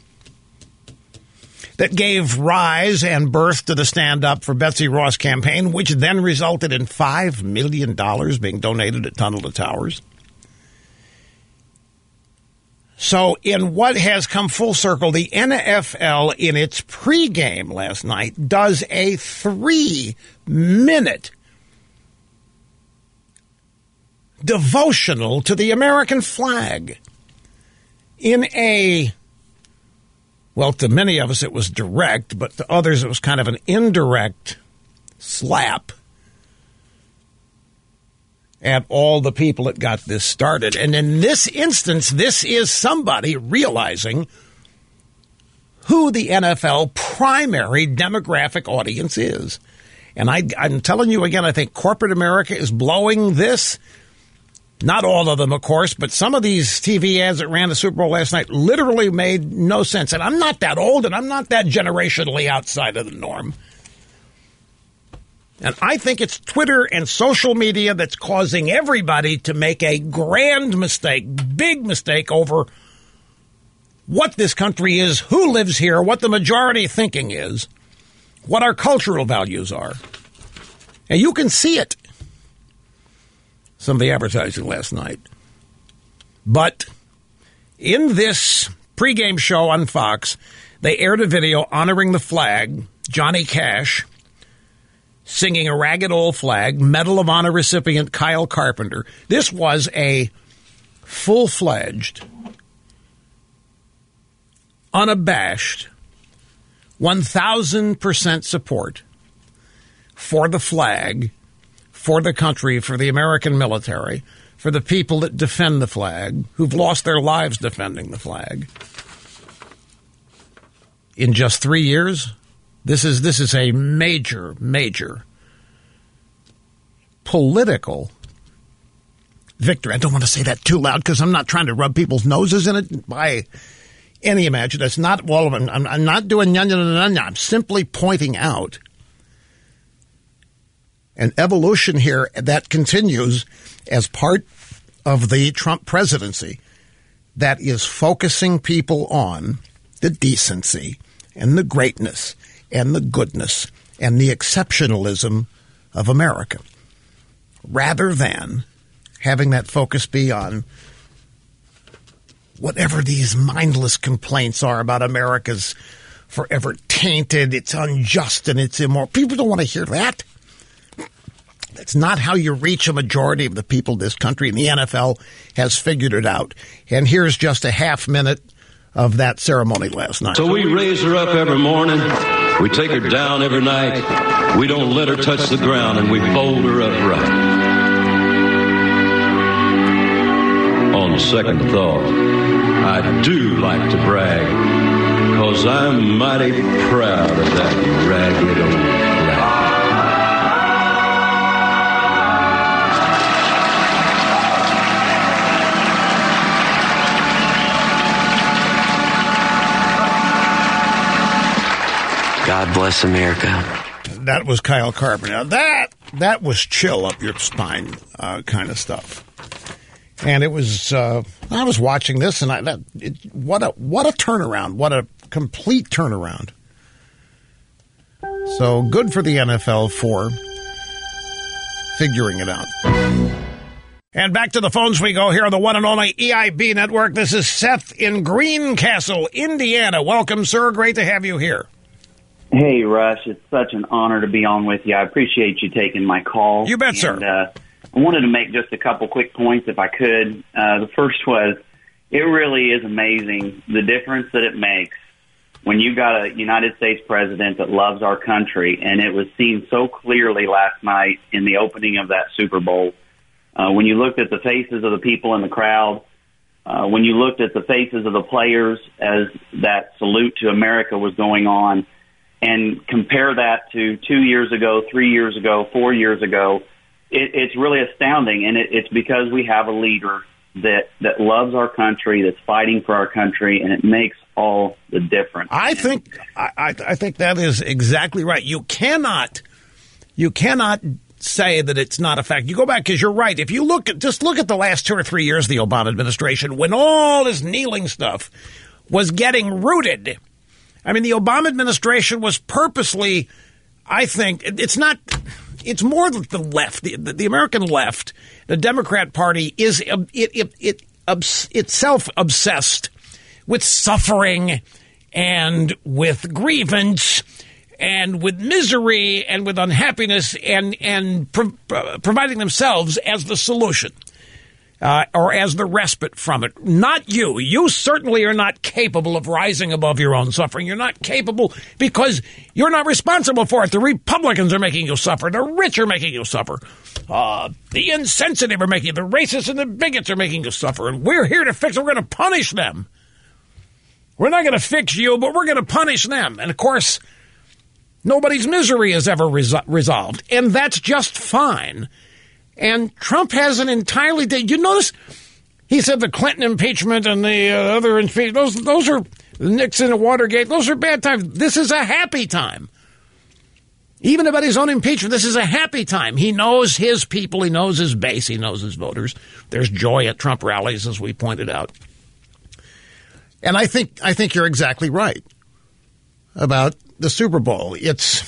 Speaker 2: that gave rise and birth to the Stand Up for Betsy Ross campaign, which then resulted in $5 million being donated at Tunnel to Towers. So, in what has come full circle, the NFL in its pregame last night does a three minute devotional to the American flag in a well, to many of us it was direct, but to others it was kind of an indirect slap at all the people that got this started. And in this instance, this is somebody realizing who the NFL primary demographic audience is. And I, am telling you again, I think corporate America is blowing this not all of them, of course, but some of these TV ads that ran the Super Bowl last night literally made no sense. And I'm not that old and I'm not that generationally outside of the norm. And I think it's Twitter and social media that's causing everybody to make a grand mistake, big mistake over what this country is, who lives here, what the majority thinking is, what our cultural values are. And you can see it some of the advertising last night. But in this pregame show on Fox, they aired a video honoring the flag, Johnny Cash singing a ragged old flag, Medal of Honor recipient Kyle Carpenter. This was a full fledged, unabashed, 1000% support for the flag for the country, for the American military, for the people that defend the flag, who've lost their lives defending the flag. In just three years, this is this is a major, major political victory. I don't want to say that too loud because I'm not trying to rub people's noses in it by any imagination. That's not all of them. I'm, I'm not doing nya. I'm simply pointing out an evolution here that continues as part of the Trump presidency that is focusing people on the decency and the greatness and the goodness and the exceptionalism of America rather than having that focus be on whatever these mindless complaints are about America's forever tainted, it's unjust, and it's immoral. People don't want to hear that. That's not how you reach a majority of the people of this country, and the NFL has figured it out. And here's just a half minute of that ceremony last night.
Speaker 24: So we raise her up every morning. We take her down every night. We don't let her touch the ground, and we fold her upright. On second thought, I do like to brag, cause I'm mighty proud of that ragged old
Speaker 25: God bless America.
Speaker 2: That was Kyle Carpenter. Now that that was chill up your spine uh, kind of stuff. And it was uh, I was watching this and I that, it, what a what a turnaround. What a complete turnaround. So good for the NFL for figuring it out. And back to the phones we go here on the one and only EIB network. This is Seth in Greencastle, Indiana. Welcome, sir. Great to have you here.
Speaker 26: Hey, Rush. It's such an honor to be on with you. I appreciate you taking my call.
Speaker 2: You bet,
Speaker 26: and,
Speaker 2: sir.
Speaker 26: Uh, I wanted to make just a couple quick points if I could. Uh, the first was it really is amazing the difference that it makes when you got a United States president that loves our country, and it was seen so clearly last night in the opening of that Super Bowl. Uh, when you looked at the faces of the people in the crowd, uh, when you looked at the faces of the players as that salute to America was going on, and compare that to two years ago, three years ago, four years ago, it, it's really astounding. And it, it's because we have a leader that that loves our country, that's fighting for our country, and it makes all the difference.
Speaker 2: I think I, I, think that is exactly right. You cannot you cannot say that it's not a fact. You go back because you're right. If you look at just look at the last two or three years of the Obama administration, when all this kneeling stuff was getting rooted. I mean, the Obama administration was purposely, I think, it's not. It's more the left, the, the American left, the Democrat Party is it it, it obs, itself obsessed with suffering and with grievance and with misery and with unhappiness and and pro- uh, providing themselves as the solution uh, or as the respite from it. Not you. You certainly are not capable of rising above your own suffering. You're not capable because you're not responsible for it. The Republicans are making you suffer. The rich are making you suffer. Uh, the insensitive are making you. The racists and the bigots are making you suffer. And we're here to fix it. We're going to punish them. We're not going to fix you, but we're going to punish them. And of course, nobody's misery is ever resol- resolved. And that's just fine. And Trump has an entirely. You notice he said the Clinton impeachment and the uh, other impeachment. Those those are Nixon and Watergate. Those are bad times. This is a happy time. Even about his own impeachment, this is a happy time. He knows his people. He knows his base. He knows his voters. There's joy at Trump rallies, as we pointed out. And I think I think you're exactly right about the Super Bowl. It's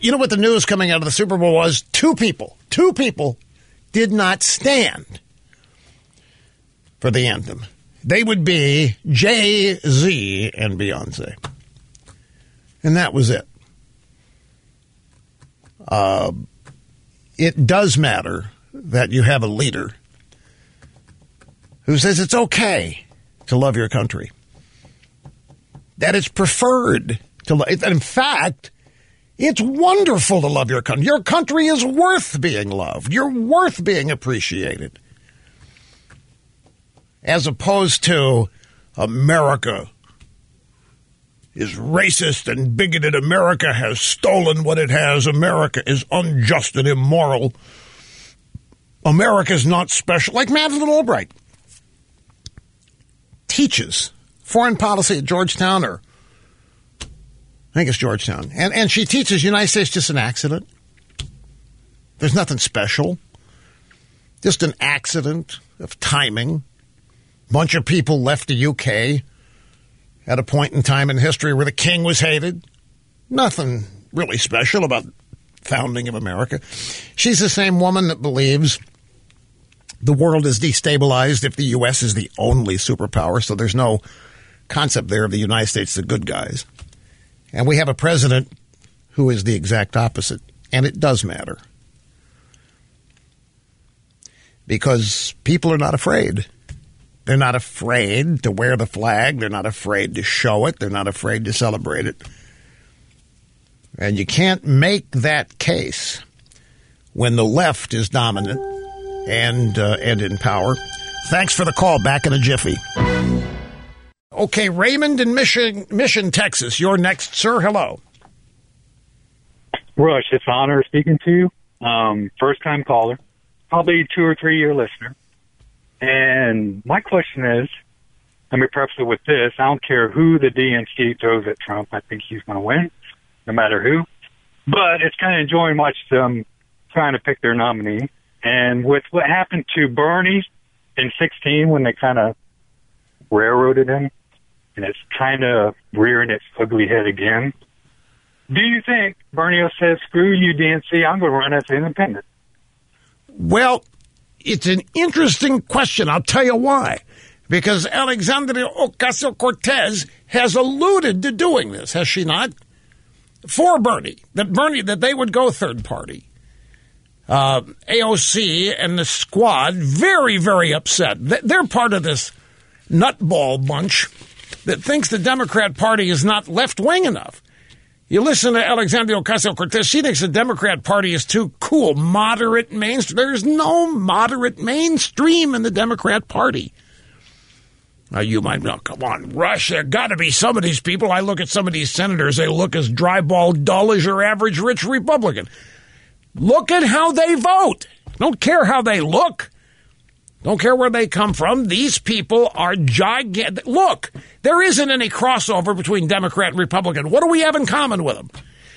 Speaker 2: you know what the news coming out of the Super Bowl was? Two people, two people did not stand for the anthem. They would be Jay Z and Beyonce. And that was it. Uh, it does matter that you have a leader who says it's okay to love your country, that it's preferred to love. In fact, It's wonderful to love your country. Your country is worth being loved. You're worth being appreciated. As opposed to America is racist and bigoted. America has stolen what it has. America is unjust and immoral. America is not special. Like Madeleine Albright teaches foreign policy at Georgetown or I think it's Georgetown. And, and she teaches United States just an accident. There's nothing special. Just an accident of timing. Bunch of people left the UK at a point in time in history where the king was hated. Nothing really special about founding of America. She's the same woman that believes the world is destabilized if the U.S. is the only superpower, so there's no concept there of the United States, the good guys. And we have a president who is the exact opposite. And it does matter. Because people are not afraid. They're not afraid to wear the flag. They're not afraid to show it. They're not afraid to celebrate it. And you can't make that case when the left is dominant and uh, and in power. Thanks for the call. Back in a jiffy. Okay, Raymond in Mission, Mission, Texas. You're next, sir. Hello.
Speaker 27: Rush, it's an honor speaking to you. Um, first time caller, probably two or three year listener. And my question is, let me preface it with this. I don't care who the DNC throws at Trump. I think he's going to win, no matter who. But it's kind of enjoying watching them trying to pick their nominee. And with what happened to Bernie in 16 when they kind of railroaded him, and it's kind of rearing its ugly head again. Do you think Bernie says, screw you, DNC, I'm going to run as independent?
Speaker 2: Well, it's an interesting question. I'll tell you why. Because Alexandria Ocasio Cortez has alluded to doing this, has she not? For Bernie, that Bernie, that they would go third party. Uh, AOC and the squad very, very upset. They're part of this nutball bunch that thinks the Democrat Party is not left wing enough. You listen to Alexandria Ocasio Cortez, she thinks the Democrat Party is too cool, moderate mainstream. There's no moderate mainstream in the Democrat Party. Now, you might know, come on, Rush, there got to be some of these people. I look at some of these senators, they look as dry, dryball dull as your average rich Republican. Look at how they vote. Don't care how they look. Don't care where they come from. These people are gigantic. Look, there isn't any crossover between Democrat and Republican. What do we have in common with them?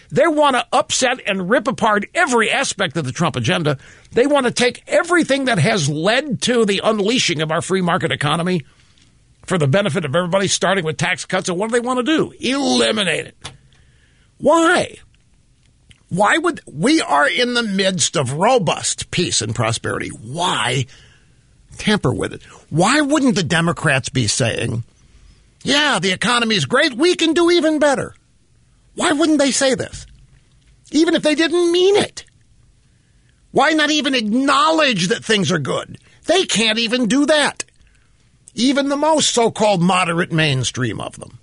Speaker 2: They want to upset and rip apart every aspect of the Trump agenda. They want to take everything that has led to the unleashing of our free market economy for the benefit of everybody, starting with tax cuts. And what do they want to do? Eliminate it. Why? Why would we are in the midst of robust peace and prosperity? Why tamper with it? Why wouldn't the Democrats be saying, yeah, the economy is great. We can do even better. Why wouldn't they say this? Even if they didn't mean it. Why not even acknowledge that things are good? They can't even do that. Even the most so called moderate mainstream of them.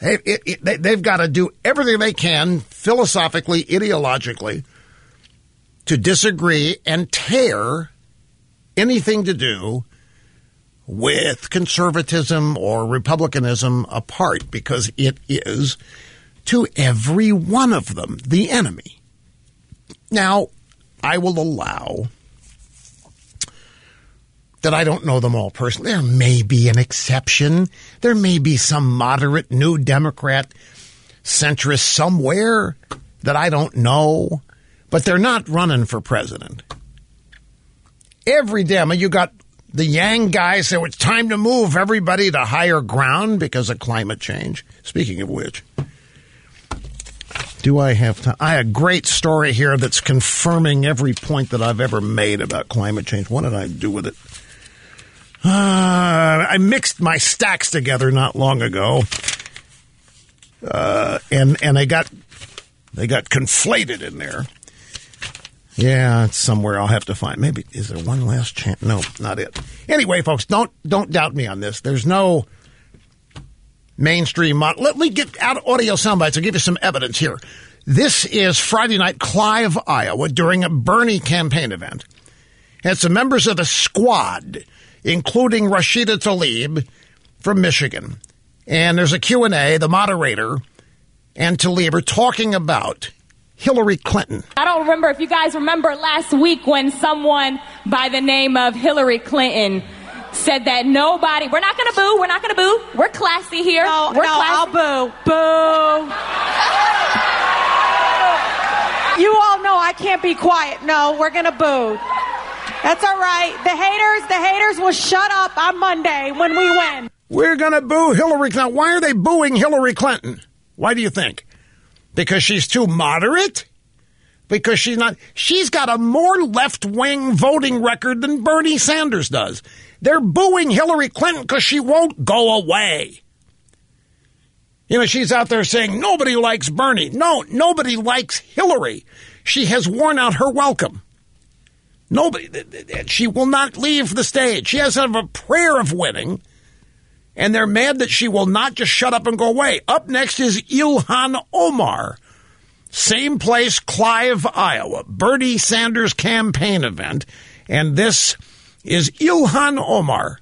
Speaker 2: They, it, it, they've got to do everything they can, philosophically, ideologically, to disagree and tear anything to do with conservatism or republicanism apart because it is to every one of them the enemy. Now, I will allow that I don't know them all personally. There may be an exception. There may be some moderate new Democrat centrist somewhere that I don't know, but they're not running for president. Every damn you got the Yang guys say it's time to move everybody to higher ground because of climate change. Speaking of which, do I have time? I have a great story here that's confirming every point that I've ever made about climate change. What did I do with it? Uh, I mixed my stacks together not long ago, uh, and and they got they got conflated in there. Yeah, it's somewhere I'll have to find. Maybe is there one last chance? No, not it. Anyway, folks, don't don't doubt me on this. There's no mainstream. Mod- Let me get out audio sound bites. I'll give you some evidence here. This is Friday night, Clive, Iowa, during a Bernie campaign event. And some members of the squad, including Rashida Tlaib from Michigan. And there's a Q&A, the moderator and Tlaib are talking about Hillary Clinton.
Speaker 28: I don't remember if you guys remember last week when someone by the name of Hillary Clinton said that nobody, we're not going to boo, we're not going to boo. We're classy here.
Speaker 29: No,
Speaker 28: we're
Speaker 29: no,
Speaker 28: classy.
Speaker 29: I'll boo. Boo. You all know I can't be quiet. No, we're going to boo. That's all right. The haters, the haters will shut up on Monday when we win.
Speaker 2: We're going to boo Hillary Clinton. Why are they booing Hillary Clinton? Why do you think? Because she's too moderate? Because she's not, she's got a more left wing voting record than Bernie Sanders does. They're booing Hillary Clinton because she won't go away. You know, she's out there saying nobody likes Bernie. No, nobody likes Hillary. She has worn out her welcome. Nobody, she will not leave the stage. She has a prayer of winning, and they're mad that she will not just shut up and go away. Up next is Ilhan Omar. Same place, Clive, Iowa. Bernie Sanders campaign event. And this is Ilhan Omar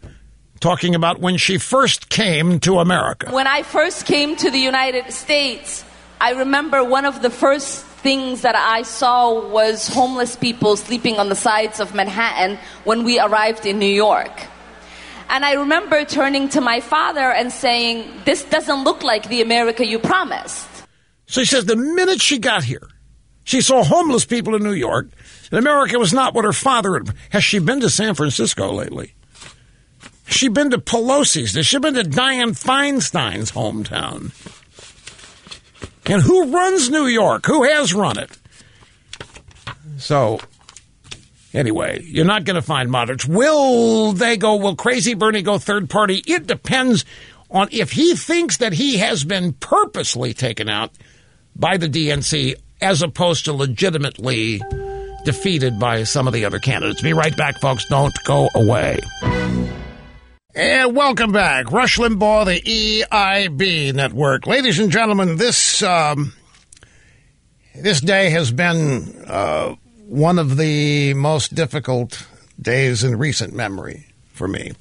Speaker 2: talking about when she first came to America.
Speaker 30: When I first came to the United States, I remember one of the first things that I saw was homeless people sleeping on the sides of Manhattan when we arrived in New York. And I remember turning to my father and saying, This doesn't look like the America you promised.
Speaker 2: So she says the minute she got here, she saw homeless people in New York, and America was not what her father had. Has she been to San Francisco lately? Has she been to Pelosi's? Has she been to Dianne Feinstein's hometown? And who runs New York? Who has run it? So, anyway, you're not going to find moderates. Will they go, will Crazy Bernie go third party? It depends on if he thinks that he has been purposely taken out by the DNC as opposed to legitimately defeated by some of the other candidates. Be right back, folks. Don't go away. And welcome back. Rush Limbaugh, the EIB network. Ladies and gentlemen, this, um, this day has been uh, one of the most difficult days in recent memory for me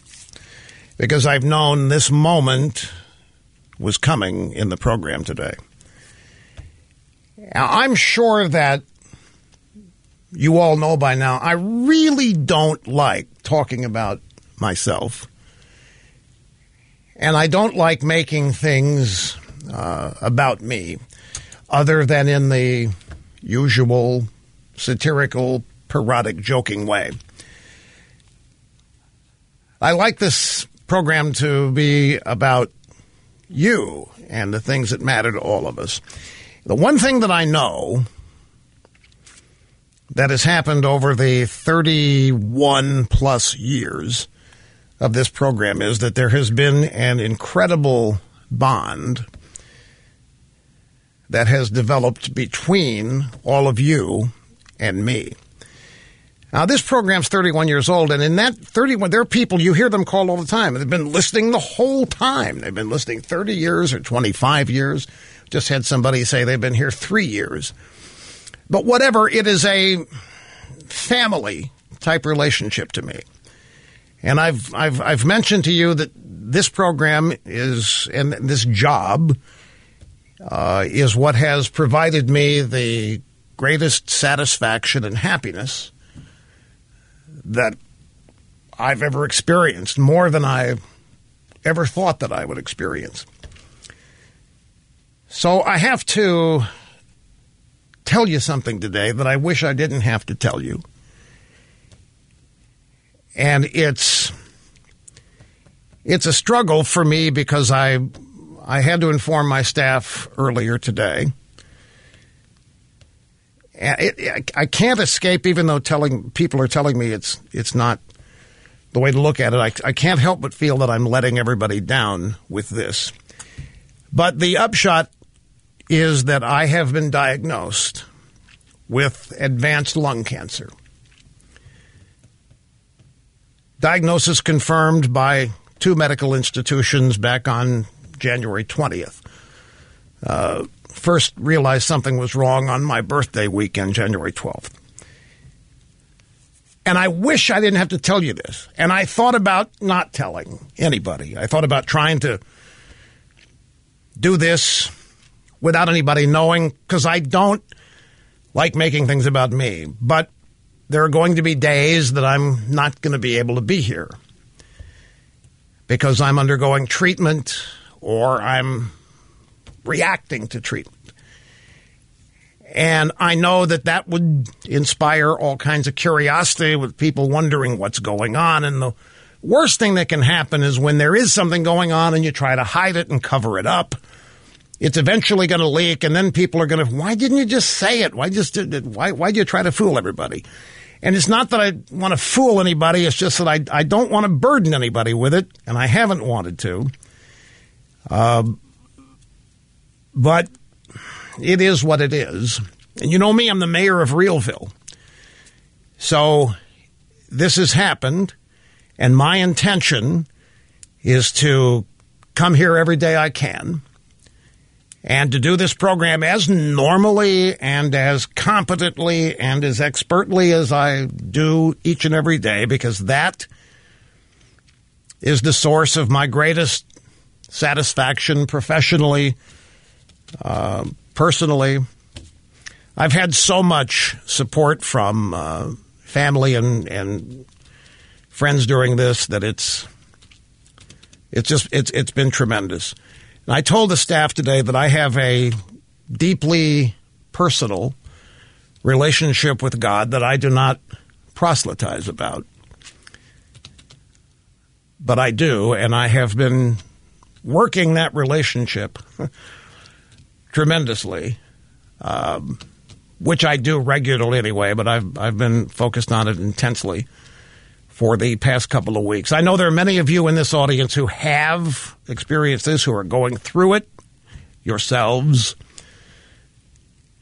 Speaker 2: because I've known this moment was coming in the program today. Now, I'm sure that you all know by now, I really don't like talking about myself. And I don't like making things uh, about me other than in the usual satirical, parodic, joking way. I like this program to be about you and the things that matter to all of us. The one thing that I know that has happened over the 31 plus years of this program is that there has been an incredible bond that has developed between all of you and me. Now, this program's 31 years old, and in that 31, there are people, you hear them call all the time. And they've been listening the whole time. They've been listening 30 years or 25 years. Just had somebody say they've been here three years. But whatever, it is a family type relationship to me. And I've, I've, I've mentioned to you that this program is, and this job, uh, is what has provided me the greatest satisfaction and happiness that I've ever experienced, more than I ever thought that I would experience. So I have to tell you something today that I wish I didn't have to tell you. And it's it's a struggle for me because I I had to inform my staff earlier today. It, I can't escape, even though telling people are telling me it's it's not the way to look at it. I, I can't help but feel that I'm letting everybody down with this. But the upshot is that I have been diagnosed with advanced lung cancer. Diagnosis confirmed by two medical institutions back on January 20th. Uh, first realized something was wrong on my birthday weekend, January 12th. And I wish I didn't have to tell you this. And I thought about not telling anybody. I thought about trying to do this without anybody knowing because I don't like making things about me. But there are going to be days that I'm not going to be able to be here because I'm undergoing treatment or I'm reacting to treatment. And I know that that would inspire all kinds of curiosity with people wondering what's going on. And the worst thing that can happen is when there is something going on and you try to hide it and cover it up. It's eventually going to leak, and then people are going to. Why didn't you just say it? Why just why why do you try to fool everybody? And it's not that I want to fool anybody. It's just that I I don't want to burden anybody with it, and I haven't wanted to. Um, but it is what it is. And you know me, I'm the mayor of Realville. So this has happened, and my intention is to come here every day I can and to do this program as normally and as competently and as expertly as I do each and every day because that is the source of my greatest satisfaction professionally, uh, personally. I've had so much support from uh, family and, and friends during this that it's it's just it's it's been tremendous. And I told the staff today that I have a deeply personal relationship with God that I do not proselytize about. But I do, and I have been working that relationship tremendously, um, which I do regularly anyway, but I've, I've been focused on it intensely for the past couple of weeks. I know there are many of you in this audience who have experienced this, who are going through it yourselves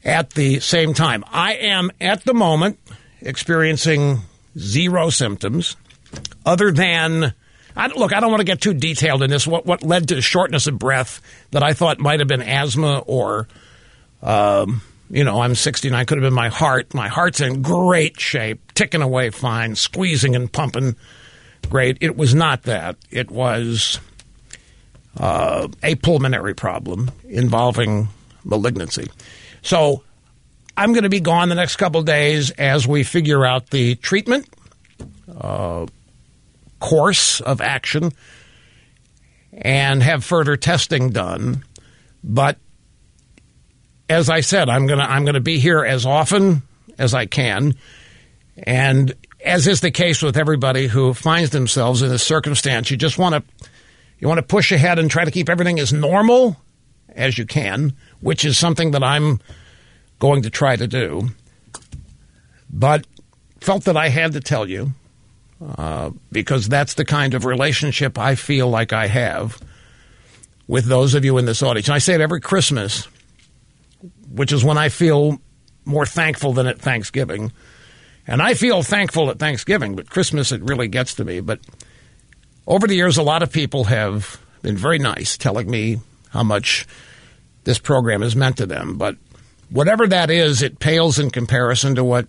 Speaker 2: at the same time. I am at the moment experiencing zero symptoms other than. I, look, I don't want to get too detailed in this. What what led to shortness of breath that I thought might have been asthma or, um, you know, I'm 69, could have been my heart. My heart's in great shape, ticking away fine, squeezing and pumping great. It was not that. It was uh, a pulmonary problem involving malignancy. So I'm going to be gone the next couple days as we figure out the treatment uh, course of action and have further testing done. But as I said, I'm gonna I'm gonna be here as often as I can, and as is the case with everybody who finds themselves in this circumstance, you just want to you want to push ahead and try to keep everything as normal as you can, which is something that I'm going to try to do. But felt that I had to tell you uh, because that's the kind of relationship I feel like I have with those of you in this audience. And I say it every Christmas, which is when I feel more thankful than at Thanksgiving. And I feel thankful at Thanksgiving, but Christmas, it really gets to me. But over the years, a lot of people have been very nice telling me how much this program has meant to them. But whatever that is, it pales in comparison to what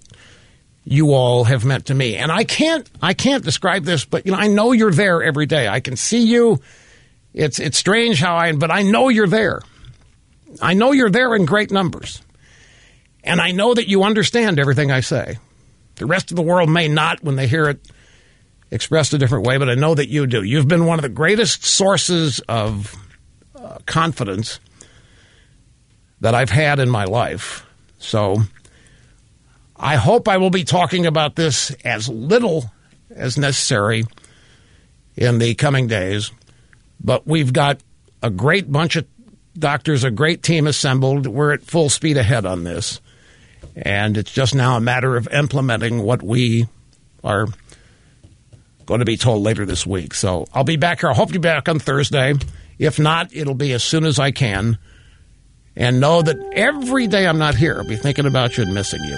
Speaker 2: you all have meant to me. And I can't I can't describe this, but you know, I know you're there every day. I can see you. It's it's strange how I but I know you're there. I know you're there in great numbers. And I know that you understand everything I say. The rest of the world may not when they hear it expressed a different way, but I know that you do. You've been one of the greatest sources of uh, confidence that I've had in my life. So I hope I will be talking about this as little as necessary in the coming days. But we've got a great bunch of doctors, a great team assembled. We're at full speed ahead on this. And it's just now a matter of implementing what we are going to be told later this week. So I'll be back here. I hope to be back on Thursday. If not, it'll be as soon as I can. And know that every day I'm not here, I'll be thinking about you and missing you.